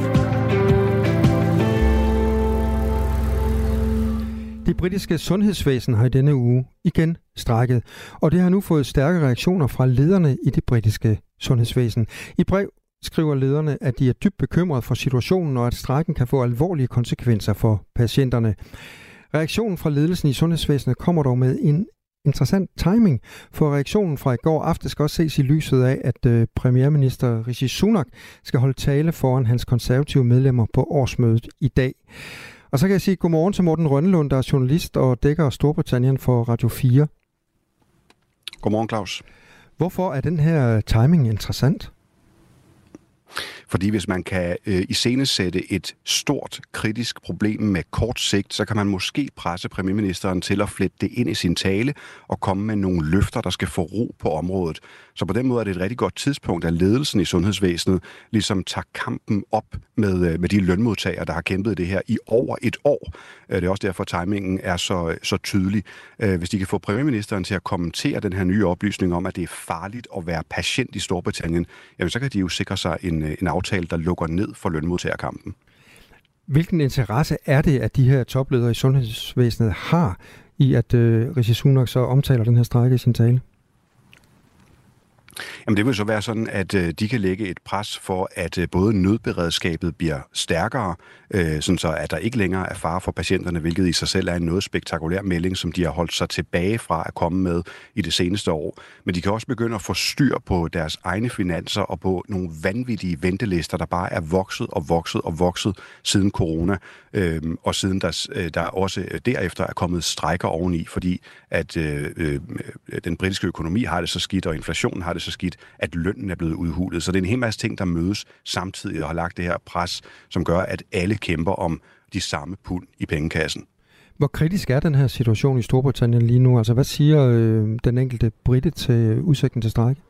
Det britiske sundhedsvæsen har i denne uge igen strækket, og det har nu fået stærke reaktioner fra lederne i det britiske sundhedsvæsen. I brev skriver lederne, at de er dybt bekymrede for situationen og at strækken kan få alvorlige konsekvenser for patienterne. Reaktionen fra ledelsen i sundhedsvæsenet kommer dog med en interessant timing, for reaktionen fra i går aften skal også ses i lyset af, at øh, premierminister Rishi Sunak skal holde tale foran hans konservative medlemmer på årsmødet i dag. Og så kan jeg sige godmorgen til Morten Rønnelund, der er journalist og dækker Storbritannien for Radio 4. Godmorgen, Claus. Hvorfor er den her timing interessant? Fordi hvis man kan øh, iscenesætte et stort kritisk problem med kort sigt, så kan man måske presse premierministeren til at flette det ind i sin tale og komme med nogle løfter, der skal få ro på området. Så på den måde er det et rigtig godt tidspunkt, at ledelsen i sundhedsvæsenet ligesom tager kampen op med, øh, med de lønmodtagere, der har kæmpet det her i over et år. Øh, det er også derfor, at timingen er så, så tydelig. Øh, hvis de kan få premierministeren til at kommentere den her nye oplysning om, at det er farligt at være patient i Storbritannien, jamen så kan de jo sikre sig en, en aftale, der lukker ned for lønmodtagerkampen. Hvilken interesse er det, at de her topledere i sundhedsvæsenet har i, at øh, Rishi Sunak så omtaler den her strække i sin tale? Jamen det vil så være sådan, at øh, de kan lægge et pres for, at øh, både nødberedskabet bliver stærkere, øh, sådan så at der ikke længere er fare for patienterne, hvilket i sig selv er en noget spektakulær melding, som de har holdt sig tilbage fra at komme med i det seneste år. Men de kan også begynde at få styr på deres egne finanser og på nogle vanvittige ventelister, der bare er vokset og vokset og vokset siden corona, øh, og siden der, øh, der også derefter er kommet strækker oveni, fordi at øh, øh, den britiske økonomi har det så skidt, og inflationen har det så skidt, at lønnen er blevet udhulet. Så det er en hel masse ting, der mødes samtidig og har lagt det her pres, som gør, at alle kæmper om de samme pund i pengekassen. Hvor kritisk er den her situation i Storbritannien lige nu? Altså, hvad siger øh, den enkelte britte til udsigten til strække?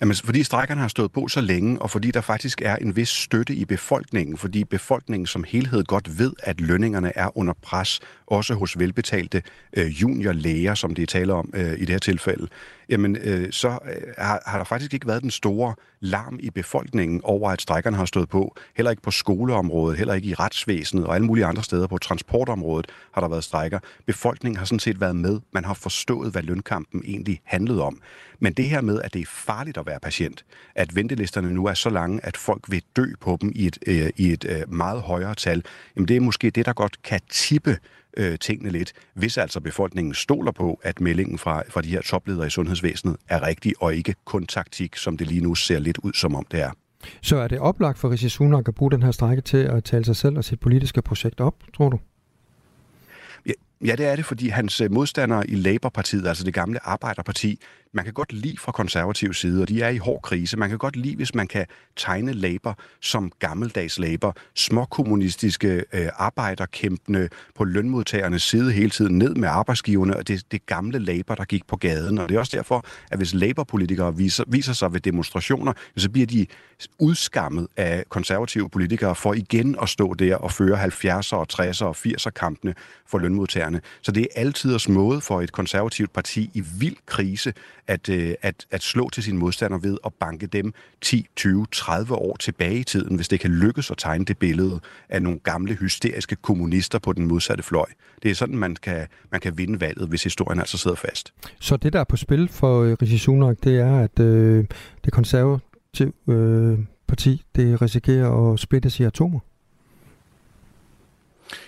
Jamen, fordi strækkerne har stået på så længe, og fordi der faktisk er en vis støtte i befolkningen, fordi befolkningen som helhed godt ved, at lønningerne er under pres, også hos velbetalte øh, juniorlæger, som det er tale om øh, i det her tilfælde, jamen øh, så øh, har, har der faktisk ikke været den store larm i befolkningen over, at strækkerne har stået på. Heller ikke på skoleområdet, heller ikke i retsvæsenet og alle mulige andre steder. På transportområdet har der været strækker. Befolkningen har sådan set været med. Man har forstået, hvad lønkampen egentlig handlede om. Men det her med, at det er farligt at være patient, at ventelisterne nu er så lange, at folk vil dø på dem i et, øh, i et øh, meget højere tal, jamen det er måske det, der godt kan tippe øh, tingene lidt, hvis altså befolkningen stoler på, at meldingen fra, fra de her topledere i sundhedsvæsenet er rigtig, og ikke kun taktik, som det lige nu ser lidt ud som om det er. Så er det oplagt for Rishi Sunak at bruge den her strække til at tale sig selv og sit politiske projekt op, tror du? Ja, det er det, fordi hans øh, modstandere i Labour-partiet, altså det gamle Arbejderparti, man kan godt lide fra konservativ side, og de er i hård krise. Man kan godt lide, hvis man kan tegne Labour som gammeldags Labour, småkommunistiske øh, arbejderkæmpende på lønmodtagernes side hele tiden, ned med arbejdsgiverne, og det, det gamle Labour, der gik på gaden. Og det er også derfor, at hvis Labour-politikere viser, viser sig ved demonstrationer, så bliver de udskammet af konservative politikere for igen at stå der og føre 70'er og 60'er og 80'er kampene for lønmodtagerne. Så det er altid måde for et konservativt parti i vild krise at, øh, at, at slå til sine modstandere ved at banke dem 10, 20, 30 år tilbage i tiden, hvis det kan lykkes at tegne det billede af nogle gamle hysteriske kommunister på den modsatte fløj. Det er sådan, man kan, man kan vinde valget, hvis historien altså sidder fast. Så det, der er på spil for øh, Rishi Sunak, det er, at øh, det konservative øh, parti, det risikerer at splittes i atomer?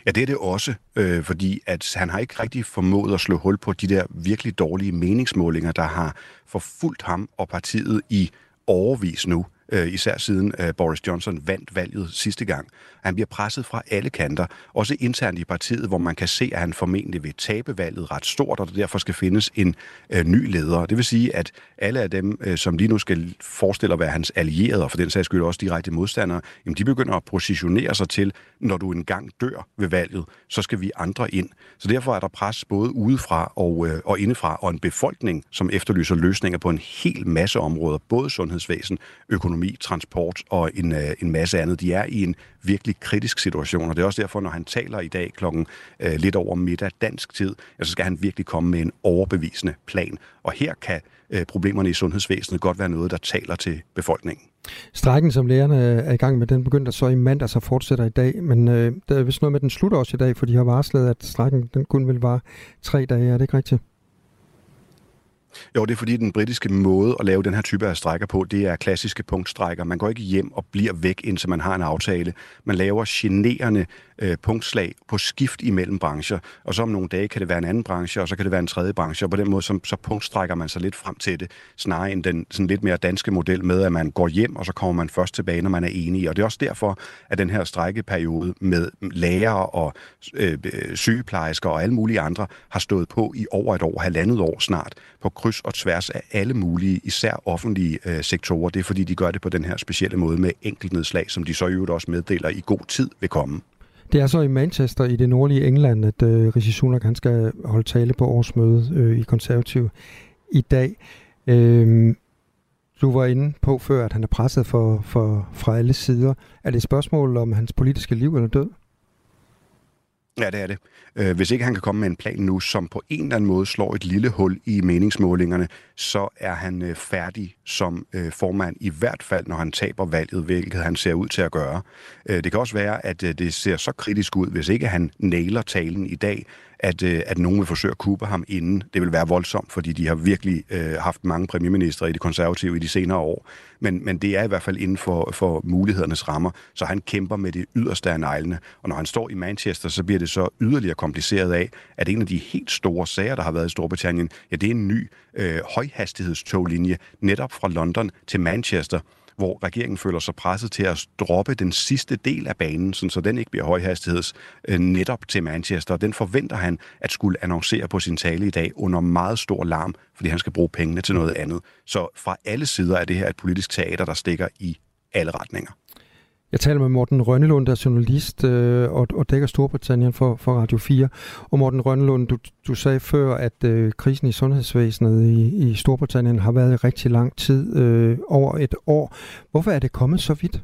Ja, det er det også, øh, fordi at han har ikke rigtig formået at slå hul på de der virkelig dårlige meningsmålinger, der har forfulgt ham og partiet i overvis nu øh, især siden øh, Boris Johnson vandt valget sidste gang. Han bliver presset fra alle kanter, også internt i partiet, hvor man kan se, at han formentlig vil tabe valget ret stort, og der derfor skal findes en øh, ny leder. Det vil sige, at alle af dem, øh, som lige nu skal forestille at være hans allierede, og for den sags skyld også direkte modstandere, jamen de begynder at positionere sig til, når du engang dør ved valget, så skal vi andre ind. Så derfor er der pres både udefra og, øh, og indefra, og en befolkning, som efterlyser løsninger på en hel masse områder, både sundhedsvæsen, økonomi, transport og en, øh, en masse andet. De er i en virkelig kritisk situation, og det er også derfor, når han taler i dag klokken øh, lidt over middag dansk tid, så skal han virkelig komme med en overbevisende plan. Og her kan øh, problemerne i sundhedsvæsenet godt være noget, der taler til befolkningen. Strækken, som lærerne øh, er i gang med, den begyndte så i mandag, så fortsætter i dag. Men øh, der er vist noget med, den slutter også i dag, for de har varslet, at strækken den kun vil vare tre dage. Er det ikke rigtigt? Jo, det er fordi den britiske måde at lave den her type af strækker på, det er klassiske punktstrækker. Man går ikke hjem og bliver væk, indtil man har en aftale. Man laver generende øh, punktslag på skift imellem brancher, og så om nogle dage kan det være en anden branche, og så kan det være en tredje branche, og på den måde så, så punktstrækker man sig lidt frem til det, snarere end den sådan lidt mere danske model med, at man går hjem, og så kommer man først tilbage, når man er enig. Og det er også derfor, at den her strækkeperiode med lærere og øh, øh sygeplejersker og alle mulige andre har stået på i over et år, halvandet år snart, på kryds og tværs af alle mulige, især offentlige øh, sektorer. Det er fordi, de gør det på den her specielle måde med enkeltnedslag, som de så i øvrigt også meddeler i god tid vil komme. Det er så i Manchester i det nordlige England, at øh, Rishi Sunak han skal holde tale på årsmødet øh, i konservativ i dag. Øh, du var inde på før, at han er presset for, for, fra alle sider. Er det et spørgsmål om hans politiske liv eller død? Ja, det er det. Øh, hvis ikke han kan komme med en plan nu, som på en eller anden måde slår et lille hul i meningsmålingerne, så er han øh, færdig som øh, formand, i hvert fald når han taber valget, hvilket han ser ud til at gøre. Øh, det kan også være, at øh, det ser så kritisk ud, hvis ikke han nailer talen i dag, at, øh, at nogen vil forsøge at kuppe ham inden. Det vil være voldsomt, fordi de har virkelig øh, haft mange premierminister i det konservative i de senere år. Men, men det er i hvert fald inden for, for mulighedernes rammer, så han kæmper med det yderste af neglene. Og når han står i Manchester, så bliver det så yderligere kompliceret af, at en af de helt store sager, der har været i Storbritannien, ja, det er en ny øh, højhastighedstoglinje netop fra London til Manchester, hvor regeringen føler sig presset til at droppe den sidste del af banen, sådan så den ikke bliver højhastigheds øh, netop til Manchester. Den forventer han at skulle annoncere på sin tale i dag under meget stor larm, fordi han skal bruge pengene til noget andet. Så fra alle sider er det her et politisk teater, der stikker i alle retninger. Jeg taler med Morten Rønnelund, der er journalist øh, og, og dækker Storbritannien for, for Radio 4. Og Morten Rønnelund, du, du sagde før, at øh, krisen i sundhedsvæsenet i, i Storbritannien har været i rigtig lang tid, øh, over et år. Hvorfor er det kommet så vidt?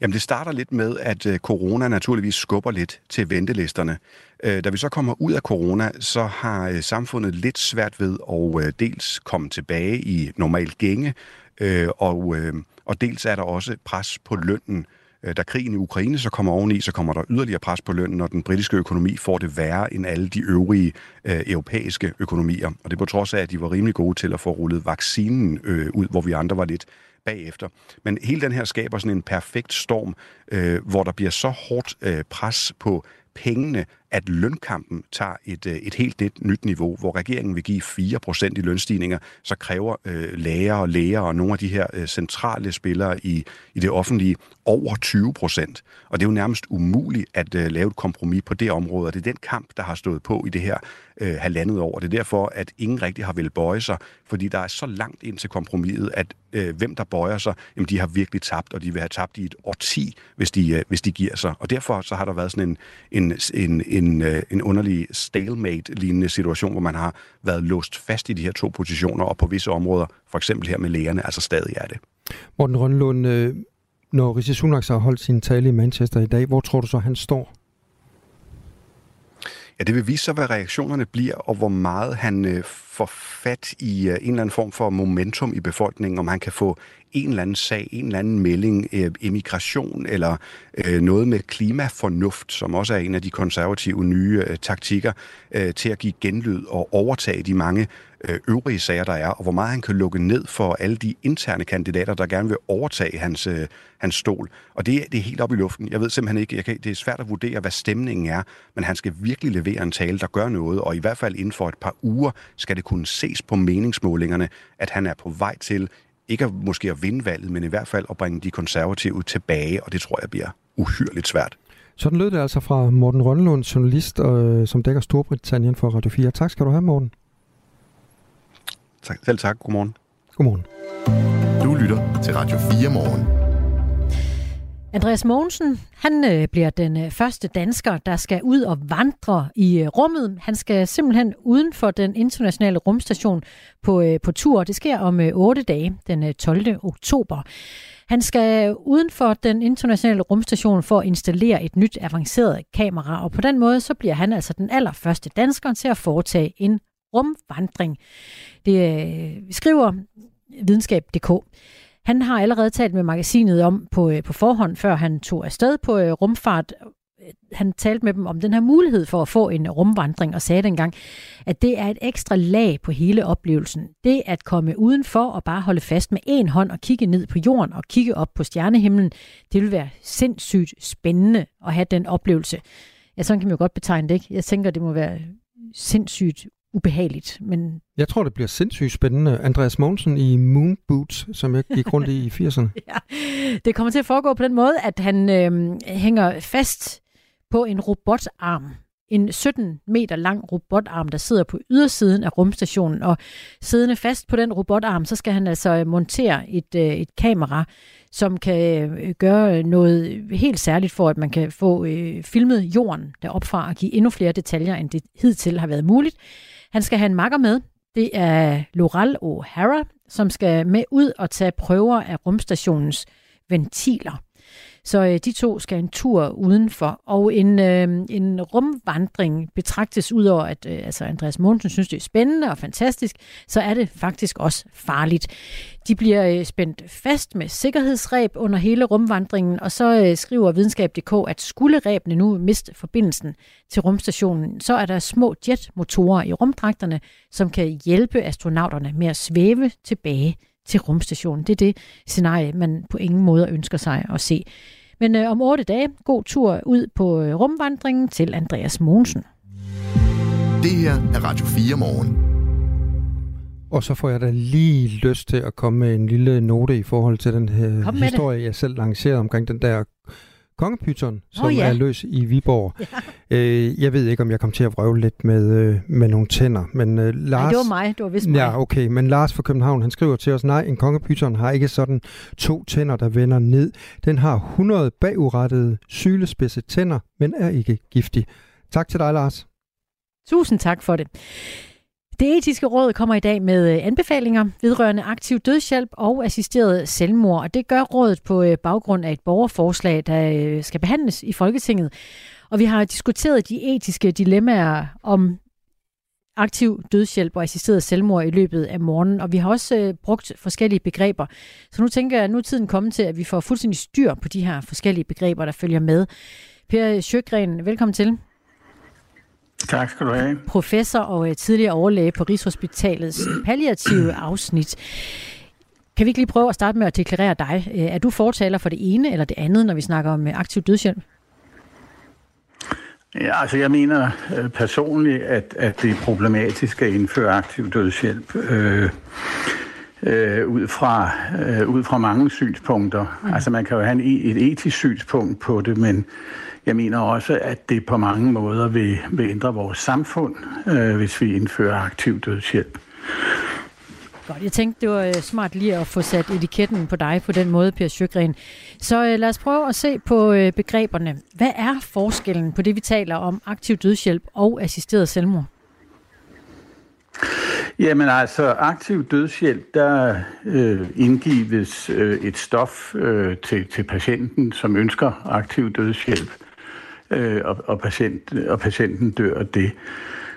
Jamen det starter lidt med, at øh, corona naturligvis skubber lidt til ventelisterne. Øh, da vi så kommer ud af corona, så har øh, samfundet lidt svært ved at øh, dels komme tilbage i normal gænge, øh, og øh, og dels er der også pres på lønnen. Øh, da krigen i Ukraine så kommer oveni, så kommer der yderligere pres på lønnen, når den britiske økonomi får det værre end alle de øvrige øh, europæiske økonomier. Og det er på trods af, at de var rimelig gode til at få rullet vaccinen øh, ud, hvor vi andre var lidt bagefter. Men hele den her skaber sådan en perfekt storm, øh, hvor der bliver så hårdt øh, pres på pengene, at lønkampen tager et, øh, et helt nyt, nyt niveau, hvor regeringen vil give 4% i lønstigninger, så kræver øh, læger og læger og nogle af de her øh, centrale spillere i, i det offentlige over 20%. Og det er jo nærmest umuligt at øh, lave et kompromis på det område, og det er den kamp, der har stået på i det her øh, halvandet år. Det er derfor, at ingen rigtig har vil bøje sig, fordi der er så langt ind til kompromiset, at øh, hvem der bøjer sig, jamen de har virkelig tabt, og de vil have tabt i et årti, hvis de, øh, hvis de giver sig. Og derfor så har der været sådan en, en, en, en, øh, en underlig stalemate-lignende situation, hvor man har været låst fast i de her to positioner, og på visse områder, for eksempel her med lægerne, altså stadig er det. Morten Rønlund, øh, når Rishi Sunak har holdt sin tale i Manchester i dag, hvor tror du så, han står? Ja, det vil vise sig, hvad reaktionerne bliver, og hvor meget han øh, får fat i øh, en eller anden form for momentum i befolkningen, om han kan få en eller anden sag, en eller anden melding, øh, immigration eller øh, noget med klimafornuft, som også er en af de konservative nye øh, taktikker, til at give genlyd og overtage de mange øvrige sager, der er, og hvor meget han kan lukke ned for alle de interne kandidater, der gerne vil overtage hans, hans stol. Og det, det er helt op i luften. Jeg ved simpelthen ikke, jeg kan, det er svært at vurdere, hvad stemningen er, men han skal virkelig levere en tale, der gør noget, og i hvert fald inden for et par uger skal det kunne ses på meningsmålingerne, at han er på vej til ikke at måske at vinde valget, men i hvert fald at bringe de konservative tilbage, og det tror jeg bliver uhyrligt svært. Sådan lød det altså fra Morten Rønnelund, journalist, øh, som dækker Storbritannien for Radio 4. Tak skal du have, Morten. Tak. Selv tak. Godmorgen. Godmorgen. Du lytter til Radio 4 morgen. Andreas Mogensen, han øh, bliver den øh, første dansker, der skal ud og vandre i øh, rummet. Han skal simpelthen uden for den internationale rumstation på, øh, på tur. Det sker om øh, 8 dage, den øh, 12. oktober. Han skal uden for den internationale rumstation for at installere et nyt avanceret kamera, og på den måde så bliver han altså den allerførste dansker til at foretage en rumvandring. Det øh, skriver videnskab.dk. Han har allerede talt med magasinet om på, øh, på forhånd, før han tog afsted på øh, rumfart, øh, han talte med dem om den her mulighed for at få en rumvandring, og sagde dengang, at det er et ekstra lag på hele oplevelsen. Det at komme udenfor og bare holde fast med en hånd og kigge ned på jorden og kigge op på stjernehimlen, det vil være sindssygt spændende at have den oplevelse. Ja, sådan kan man jo godt betegne det, ikke? Jeg tænker, det må være sindssygt ubehageligt. Men... Jeg tror, det bliver sindssygt spændende. Andreas Mogensen i Moon Boots, som jeg gik rundt i i 80'erne. ja, det kommer til at foregå på den måde, at han øh, hænger fast på en robotarm. En 17 meter lang robotarm, der sidder på ydersiden af rumstationen. Og siddende fast på den robotarm, så skal han altså montere et, øh, et kamera, som kan øh, gøre noget helt særligt for, at man kan få øh, filmet jorden deropfra og give endnu flere detaljer, end det hidtil har været muligt. Han skal have en makker med. Det er Loral O'Hara, som skal med ud og tage prøver af rumstationens ventiler. Så øh, de to skal en tur udenfor. Og en, øh, en rumvandring betragtes udover, at øh, altså Andreas Mogensen synes, det er spændende og fantastisk, så er det faktisk også farligt. De bliver øh, spændt fast med sikkerhedsreb under hele rumvandringen, og så øh, skriver videnskab.dk, at skulle ræbene nu miste forbindelsen til rumstationen, så er der små jetmotorer i rumdragterne, som kan hjælpe astronauterne med at svæve tilbage til rumstationen. Det er det scenarie, man på ingen måde ønsker sig at se. Men øh, om otte dage, god tur ud på øh, rumvandringen til Andreas Mogensen. Det her er Radio 4 morgen. Og så får jeg da lige lyst til at komme med en lille note i forhold til den her historie, det. jeg selv lancerede omkring den der kongepyton, som oh, ja. er løs i Viborg. Ja. Øh, jeg ved ikke, om jeg kom til at vrøvle lidt med, øh, med nogle tænder, men øh, Lars... Nej, det var mig, det var vist mig. Ja, okay, men Lars fra København, han skriver til os, nej, en kongepyton har ikke sådan to tænder, der vender ned. Den har 100 bagudrettede, sylespidse tænder, men er ikke giftig. Tak til dig, Lars. Tusind tak for det. Det etiske råd kommer i dag med øh, anbefalinger vedrørende aktiv dødshjælp og assisteret selvmord. Og det gør rådet på øh, baggrund af et borgerforslag, der øh, skal behandles i Folketinget. Og vi har diskuteret de etiske dilemmaer om aktiv dødshjælp og assisteret selvmord i løbet af morgenen, og vi har også brugt forskellige begreber. Så nu tænker jeg, at nu er tiden kommet til, at vi får fuldstændig styr på de her forskellige begreber, der følger med. Per Sjøgren, velkommen til. Tak skal du have. Professor og øh, tidligere overlæge på Rigshospitalets palliative afsnit. Kan vi ikke lige prøve at starte med at deklarere dig? Øh, er du fortaler for det ene eller det andet, når vi snakker om øh, aktiv dødshjælp? Ja, altså jeg mener personligt, at, at det er problematisk at indføre aktiv dødshjælp. Øh, øh, ud, fra, øh, ud fra mange synspunkter. Mm. Altså man kan jo have en, et etisk synspunkt på det, men jeg mener også, at det på mange måder vil, vil ændre vores samfund, øh, hvis vi indfører aktiv dødshjælp. Godt, jeg tænkte, det var øh, smart lige at få sat etiketten på dig på den måde, Per Sjøgren. Så øh, lad os prøve at se på øh, begreberne. Hvad er forskellen på det, vi taler om aktiv dødshjælp og assisteret selvmord? Jamen altså, aktiv dødshjælp, der øh, indgives øh, et stof øh, til, til patienten, som ønsker aktiv dødshjælp øh, og, og, patient, og patienten dør af det.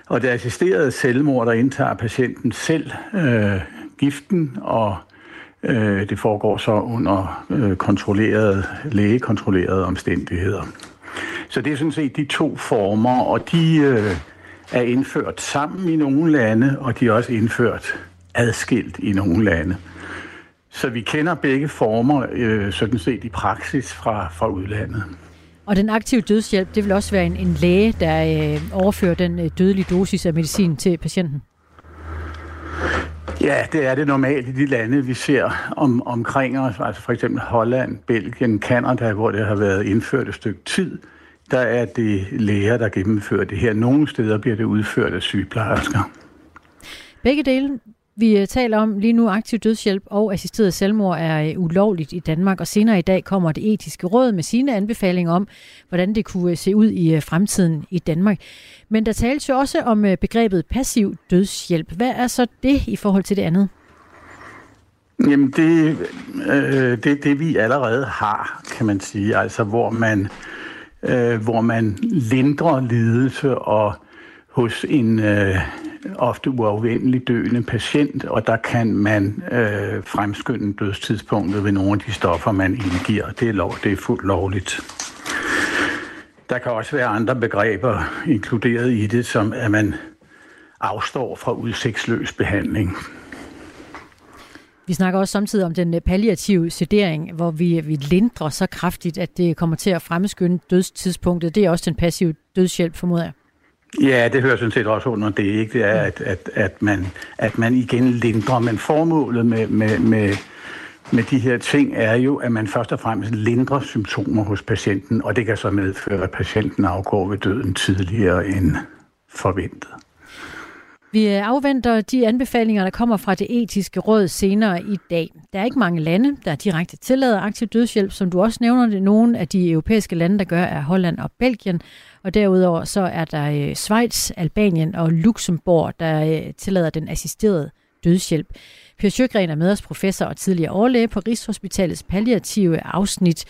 Og det assisterede selvmord, der indtager patienten selv øh, giften, og øh, det foregår så under øh, kontrollerede, lægekontrollerede omstændigheder. Så det er sådan set de to former, og de øh, er indført sammen i nogle lande, og de er også indført adskilt i nogle lande. Så vi kender begge former øh, sådan set i praksis fra, fra udlandet. Og den aktive dødshjælp, det vil også være en, en læge, der øh, overfører den øh, dødelige dosis af medicin til patienten? Ja, det er det normalt i de lande, vi ser om, omkring os, altså for eksempel Holland, Belgien, Kanada, hvor det har været indført et stykke tid. Der er det læger, der gennemfører det her. Nogle steder bliver det udført af sygeplejersker. Begge dele vi øh, taler om lige nu aktiv dødshjælp og assisteret selvmord er øh, ulovligt i Danmark, og senere i dag kommer det etiske råd med sine anbefalinger om, hvordan det kunne øh, se ud i fremtiden i Danmark. Men der tales jo også om begrebet passiv dødshjælp. Hvad er så det i forhold til det andet? Jamen det, øh, det det, vi allerede har, kan man sige. Altså hvor man, øh, hvor man lindrer lidelse og hos en, øh, ofte uafvendelig døende patient, og der kan man øh, fremskynde dødstidspunktet ved nogle af de stoffer, man indgiver. Det er, lov, det er fuldt lovligt. Der kan også være andre begreber inkluderet i det, som at man afstår fra udsigtsløs behandling. Vi snakker også samtidig om den øh, palliative sedering, hvor vi, vi lindrer så kraftigt, at det kommer til at fremskynde dødstidspunktet. Det er også den passive dødshjælp, formoder jeg. Ja, det hører sådan set også under det, ikke? Det er, at, at, at, man, at man igen lindrer, men formålet med, med, med, med de her ting er jo, at man først og fremmest lindrer symptomer hos patienten, og det kan så medføre, at patienten afgår ved døden tidligere end forventet. Vi afventer de anbefalinger, der kommer fra det etiske råd senere i dag. Der er ikke mange lande, der direkte tillader aktiv dødshjælp, som du også nævner det. Nogle af de europæiske lande, der gør, er Holland og Belgien. Og derudover så er der øh, Schweiz, Albanien og Luxembourg, der øh, tillader den assisterede dødshjælp. Per Sjøgren er med os professor og tidligere overlæge på Rigshospitalets palliative afsnit.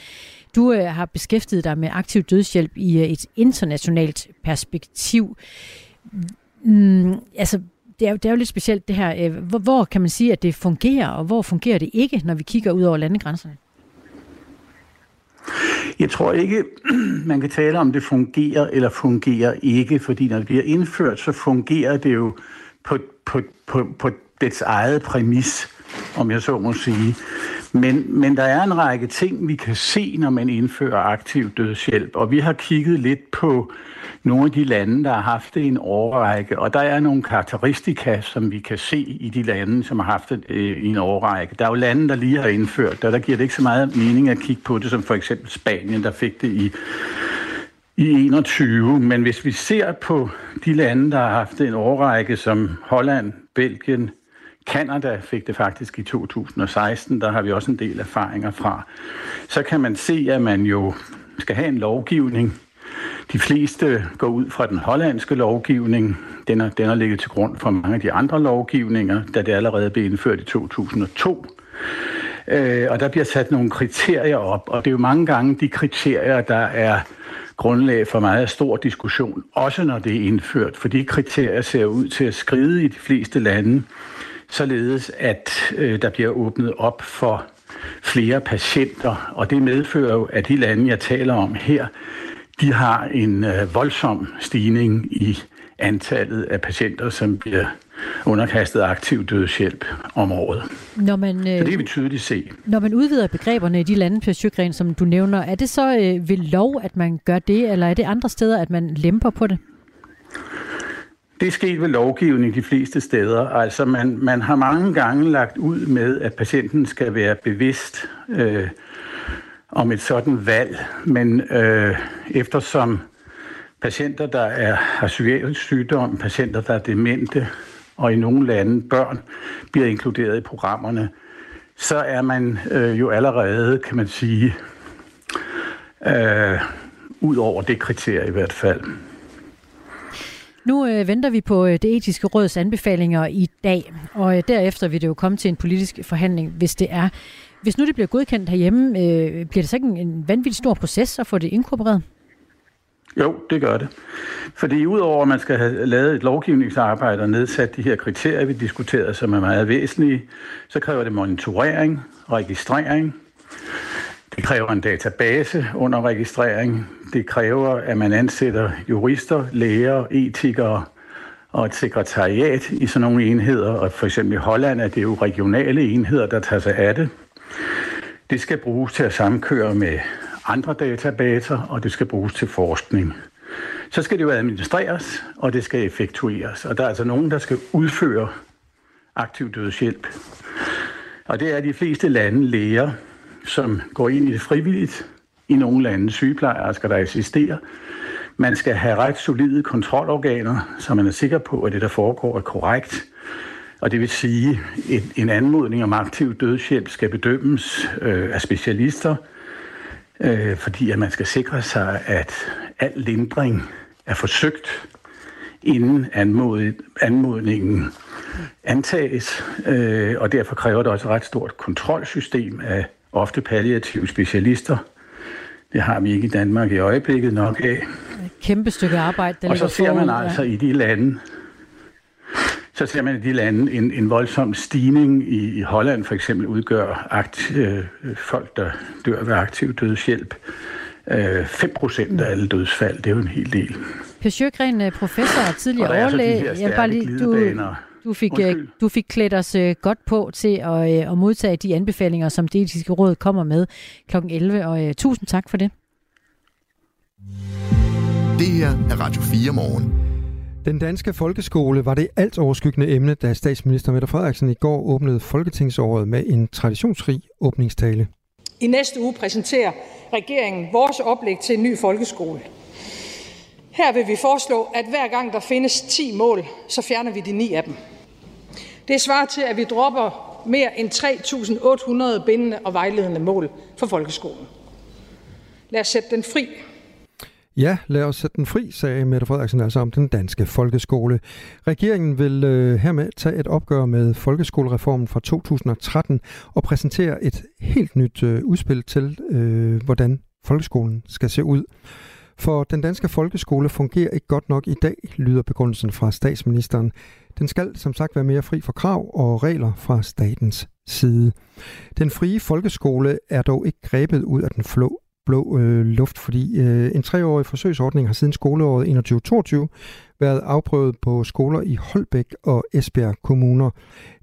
Du øh, har beskæftiget dig med aktiv dødshjælp i øh, et internationalt perspektiv. Mm, altså, det er, jo, det er jo lidt specielt det her. Øh, hvor, hvor kan man sige, at det fungerer, og hvor fungerer det ikke, når vi kigger ud over landegrænserne? Jeg tror ikke, man kan tale om, det fungerer eller fungerer ikke, fordi når det bliver indført, så fungerer det jo på, på, på, på dets eget præmis, om jeg så må sige. Men, men der er en række ting, vi kan se, når man indfører aktiv dødshjælp, og vi har kigget lidt på nogle af de lande, der har haft det i en årrække, og der er nogle karakteristika, som vi kan se i de lande, som har haft det i øh, en årrække. Der er jo lande, der lige har indført det, der giver det ikke så meget mening at kigge på det, som for eksempel Spanien, der fik det i i 21, men hvis vi ser på de lande, der har haft en årrække, som Holland, Belgien, Kanada fik det faktisk i 2016, der har vi også en del erfaringer fra, så kan man se, at man jo skal have en lovgivning. De fleste går ud fra den hollandske lovgivning. Den er, den er ligget til grund for mange af de andre lovgivninger, da det allerede blev indført i 2002. Øh, og der bliver sat nogle kriterier op, og det er jo mange gange de kriterier, der er grundlag for meget stor diskussion, også når det er indført, for de kriterier ser ud til at skride i de fleste lande således at øh, der bliver åbnet op for flere patienter, og det medfører jo, at de lande, jeg taler om her, de har en øh, voldsom stigning i antallet af patienter, som bliver underkastet aktiv dødshjælp om året. Når man, øh, så det kan vi tydeligt se. Når man udvider begreberne i de lande, Per Sjøgren, som du nævner, er det så øh, ved lov, at man gør det, eller er det andre steder, at man lemper på det? Det er sket ved lovgivning de fleste steder. Altså man, man har mange gange lagt ud med, at patienten skal være bevidst øh, om et sådan valg. Men øh, eftersom patienter, der er, har psykiatrisk sygdom, patienter, der er demente, og i nogle lande børn, bliver inkluderet i programmerne, så er man øh, jo allerede, kan man sige, øh, ud over det kriterie i hvert fald. Nu øh, venter vi på øh, det etiske råds anbefalinger i dag, og øh, derefter vil det jo komme til en politisk forhandling, hvis det er. Hvis nu det bliver godkendt herhjemme, øh, bliver det så ikke en, en vanvittig stor proces at få det inkorporeret? Jo, det gør det. Fordi udover at man skal have lavet et lovgivningsarbejde og nedsat de her kriterier, vi diskuterede, som er meget væsentlige, så kræver det monitorering, registrering, det kræver en database under registrering. Det kræver, at man ansætter jurister, læger, etikere og et sekretariat i sådan nogle enheder. Og for eksempel i Holland er det jo regionale enheder, der tager sig af det. Det skal bruges til at samkøre med andre databaser, og det skal bruges til forskning. Så skal det jo administreres, og det skal effektueres. Og der er altså nogen, der skal udføre aktiv dødshjælp. Og det er de fleste lande læger, som går ind i det frivilligt. I nogle lande sygeplejersker, der assisterer. Man skal have ret solide kontrolorganer, så man er sikker på, at det, der foregår, er korrekt. Og det vil sige, at en anmodning om aktiv dødshjælp skal bedømmes øh, af specialister, øh, fordi at man skal sikre sig, at al lindring er forsøgt, inden anmod, anmodningen antages. Øh, og derfor kræver det også et ret stort kontrolsystem af ofte palliative specialister. Det har vi ikke i Danmark i øjeblikket nok af. Et kæmpe stykke arbejde. Der og så ser man altså i de lande, så ser man i de lande en, en voldsom stigning. I, I Holland for eksempel udgør akt, øh, folk, der dør ved aktiv dødshjælp, Øh, 5 procent af alle dødsfald, det er jo en hel del. Per Sjøgren, øh, professor og tidligere og overlæge. Jeg bare lige, du, du fik, øh, du fik klædt os uh, godt på til at, uh, at modtage de anbefalinger, som det etiske råd kommer med kl. 11, og tusind tak for det. Det her er Radio 4 morgen. Den danske folkeskole var det alt overskyggende emne, da statsminister Mette Frederiksen i går åbnede Folketingsåret med en traditionsrig åbningstale. I næste uge præsenterer regeringen vores oplæg til en ny folkeskole. Her vil vi foreslå, at hver gang der findes 10 mål, så fjerner vi de 9 af dem. Det svarer til, at vi dropper mere end 3.800 bindende og vejledende mål for folkeskolen. Lad os sætte den fri. Ja, lad os sætte den fri, sagde Mette Frederiksen altså om den danske folkeskole. Regeringen vil øh, hermed tage et opgør med folkeskolereformen fra 2013 og præsentere et helt nyt øh, udspil til, øh, hvordan folkeskolen skal se ud. For den danske folkeskole fungerer ikke godt nok i dag, lyder begrundelsen fra statsministeren. Den skal som sagt være mere fri for krav og regler fra statens side. Den frie folkeskole er dog ikke grebet ud af den flå blå øh, luft, fordi øh, en treårig forsøgsordning har siden skoleåret 21-22 været afprøvet på skoler i Holbæk og Esbjerg kommuner.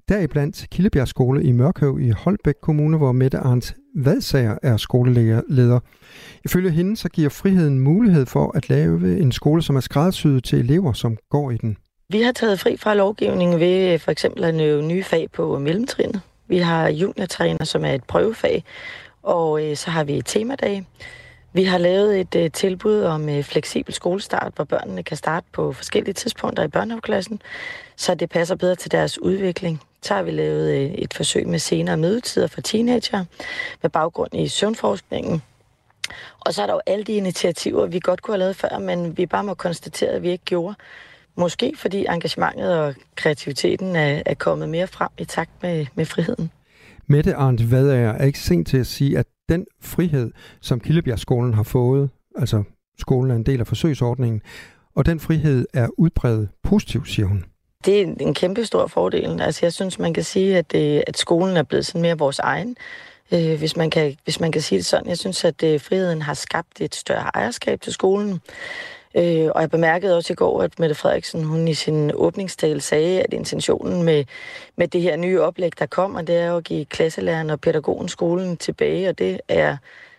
Deriblandt Killebjerg skole i Mørkøv i Holbæk Kommune, hvor Mette Arndt Vadsager er skoleleder. Ifølge hende så giver friheden mulighed for at lave en skole, som er skræddersyet til elever, som går i den. Vi har taget fri fra lovgivningen ved øh, for eksempel at lave nye fag på mellemtrinnet. Vi har juniortræner, som er et prøvefag, og øh, så har vi temadag. Vi har lavet et øh, tilbud om øh, fleksibel skolestart, hvor børnene kan starte på forskellige tidspunkter i børnehaveklassen, så det passer bedre til deres udvikling. Så har vi lavet øh, et forsøg med senere mødetider for teenager med baggrund i søvnforskningen. Og så er der jo alle de initiativer, vi godt kunne have lavet før, men vi bare må konstatere, at vi ikke gjorde. Måske fordi engagementet og kreativiteten er, er kommet mere frem i takt med, med friheden. Mette Arndt Vadager er ikke sent til at sige, at den frihed, som Kildebjergskolen har fået, altså skolen er en del af forsøgsordningen, og den frihed er udbredt positivt, siger hun. Det er en kæmpe stor fordel. Altså, jeg synes, man kan sige, at, det, at skolen er blevet sådan mere vores egen. Øh, hvis, man kan, hvis man kan sige det sådan. Jeg synes, at øh, friheden har skabt et større ejerskab til skolen. Øh, og jeg bemærkede også i går, at Mette Frederiksen hun i sin åbningstale sagde, at intentionen med, med det her nye oplæg, der kommer, det er at give klasselæreren og pædagogen skolen tilbage, og det er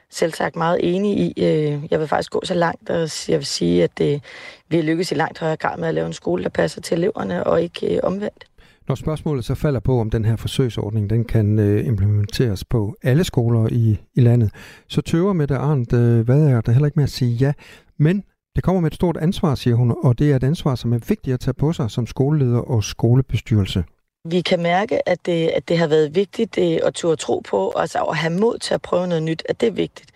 selv sagt meget enig i. Øh, jeg vil faktisk gå så langt, at jeg vil sige, at det, vi har lykkes i langt højere grad med at lave en skole, der passer til eleverne, og ikke øh, omvendt. Når spørgsmålet så falder på, om den her forsøgsordning den kan øh, implementeres på alle skoler i, i landet, så tøver Mette Arndt, øh, hvad er der heller ikke med at sige ja. Men det kommer med et stort ansvar, siger hun, og det er et ansvar, som er vigtigt at tage på sig som skoleleder og skolebestyrelse. Vi kan mærke, at det, at det har været vigtigt det, at turde tro på, altså at have mod til at prøve noget nyt, at det er vigtigt.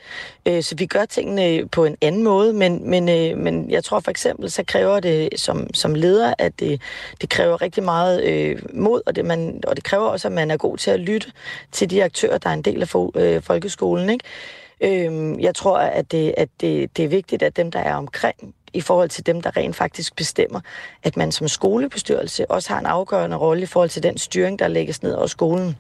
Øh, så vi gør tingene på en anden måde, men, men, øh, men jeg tror for eksempel, så kræver det som, som leder, at det, det kræver rigtig meget øh, mod, og det, man, og det kræver også, at man er god til at lytte til de aktører, der er en del af øh, folkeskolen. Ikke? Øhm, jeg tror, at, det, at det, det er vigtigt, at dem, der er omkring, i forhold til dem, der rent faktisk bestemmer, at man som skolebestyrelse også har en afgørende rolle i forhold til den styring, der lægges ned over skolen.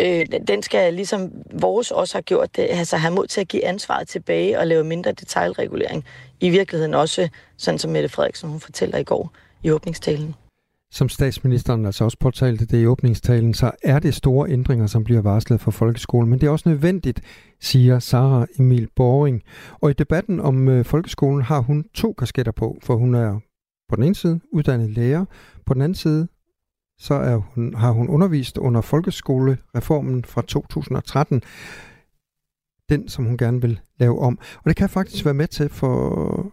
Øh, den skal ligesom vores også har gjort det, altså have mod til at give ansvaret tilbage og lave mindre detaljregulering. I virkeligheden også, sådan som Mette Frederiksen hun fortæller i går i åbningstalen. Som statsministeren altså også påtalte det i åbningstalen, så er det store ændringer, som bliver varslet for folkeskolen, men det er også nødvendigt, siger Sara Emil Boring. Og i debatten om øh, folkeskolen har hun to kasketter på, for hun er på den ene side uddannet lærer, på den anden side så er hun, har hun undervist under folkeskolereformen fra 2013, den som hun gerne vil lave om. Og det kan faktisk være med til for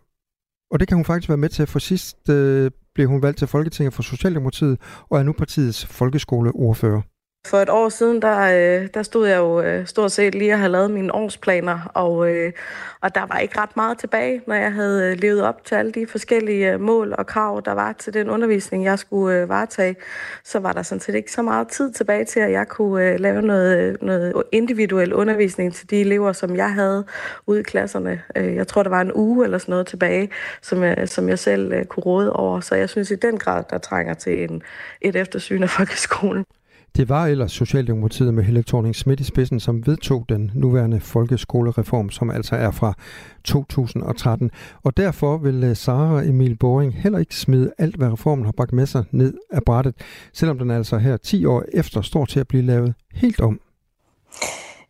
og det kan hun faktisk være med til, for sidst øh, blev hun valgt til Folketinget for Socialdemokratiet og er nu partiets folkeskoleordfører. For et år siden, der, øh, der stod jeg jo øh, stort set lige at have lavet mine årsplaner, og, øh, og der var ikke ret meget tilbage, når jeg havde levet op til alle de forskellige mål og krav, der var til den undervisning, jeg skulle varetage. Så var der sådan set ikke så meget tid tilbage til, at jeg kunne lave noget, noget individuel undervisning til de elever, som jeg havde ude i klasserne. Jeg tror, der var en uge eller sådan noget tilbage, som jeg, som jeg selv kunne råde over. Så jeg synes i den grad, der trænger til en, et eftersyn af folkeskolen. Det var ellers Socialdemokratiet med Helle thorning Schmidt i spidsen, som vedtog den nuværende folkeskolereform, som altså er fra 2013. Og derfor vil øh, Sara Emil Boring heller ikke smide alt, hvad reformen har bragt med sig ned af brættet, selvom den altså her 10 år efter står til at blive lavet helt om.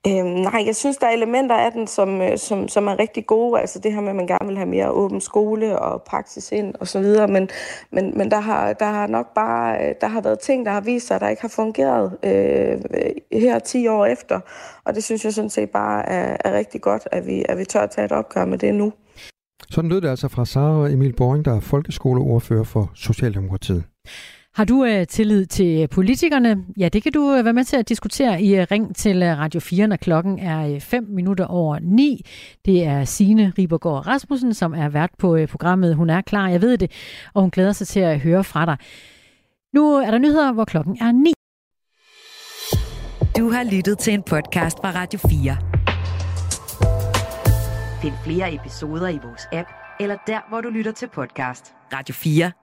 Øhm, nej, jeg synes, der er elementer af den, som, øh, som, som er rigtig gode. Altså det her med, at man gerne vil have mere åben skole og praksis ind og så videre. Men, men, men der, har, der har nok bare øh, der har været ting, der har vist sig, der ikke har fungeret øh, her 10 år efter. Og det synes jeg sådan set bare er, er rigtig godt, at vi, at vi tør at tage et opgør med det nu. Sådan lød det altså fra Sara Emil Boring, der er folkeskoleordfører for Socialdemokratiet. Har du uh, tillid til politikerne? Ja, det kan du uh, være med til at diskutere i uh, Ring til uh, Radio 4, når klokken er 5 minutter over 9. Det er Signe Ribergaard Rasmussen, som er vært på uh, programmet Hun er klar, jeg ved det, og hun glæder sig til at høre fra dig. Nu er der nyheder, hvor klokken er 9. Du har lyttet til en podcast fra Radio 4. Find flere episoder i vores app, eller der, hvor du lytter til podcast. Radio 4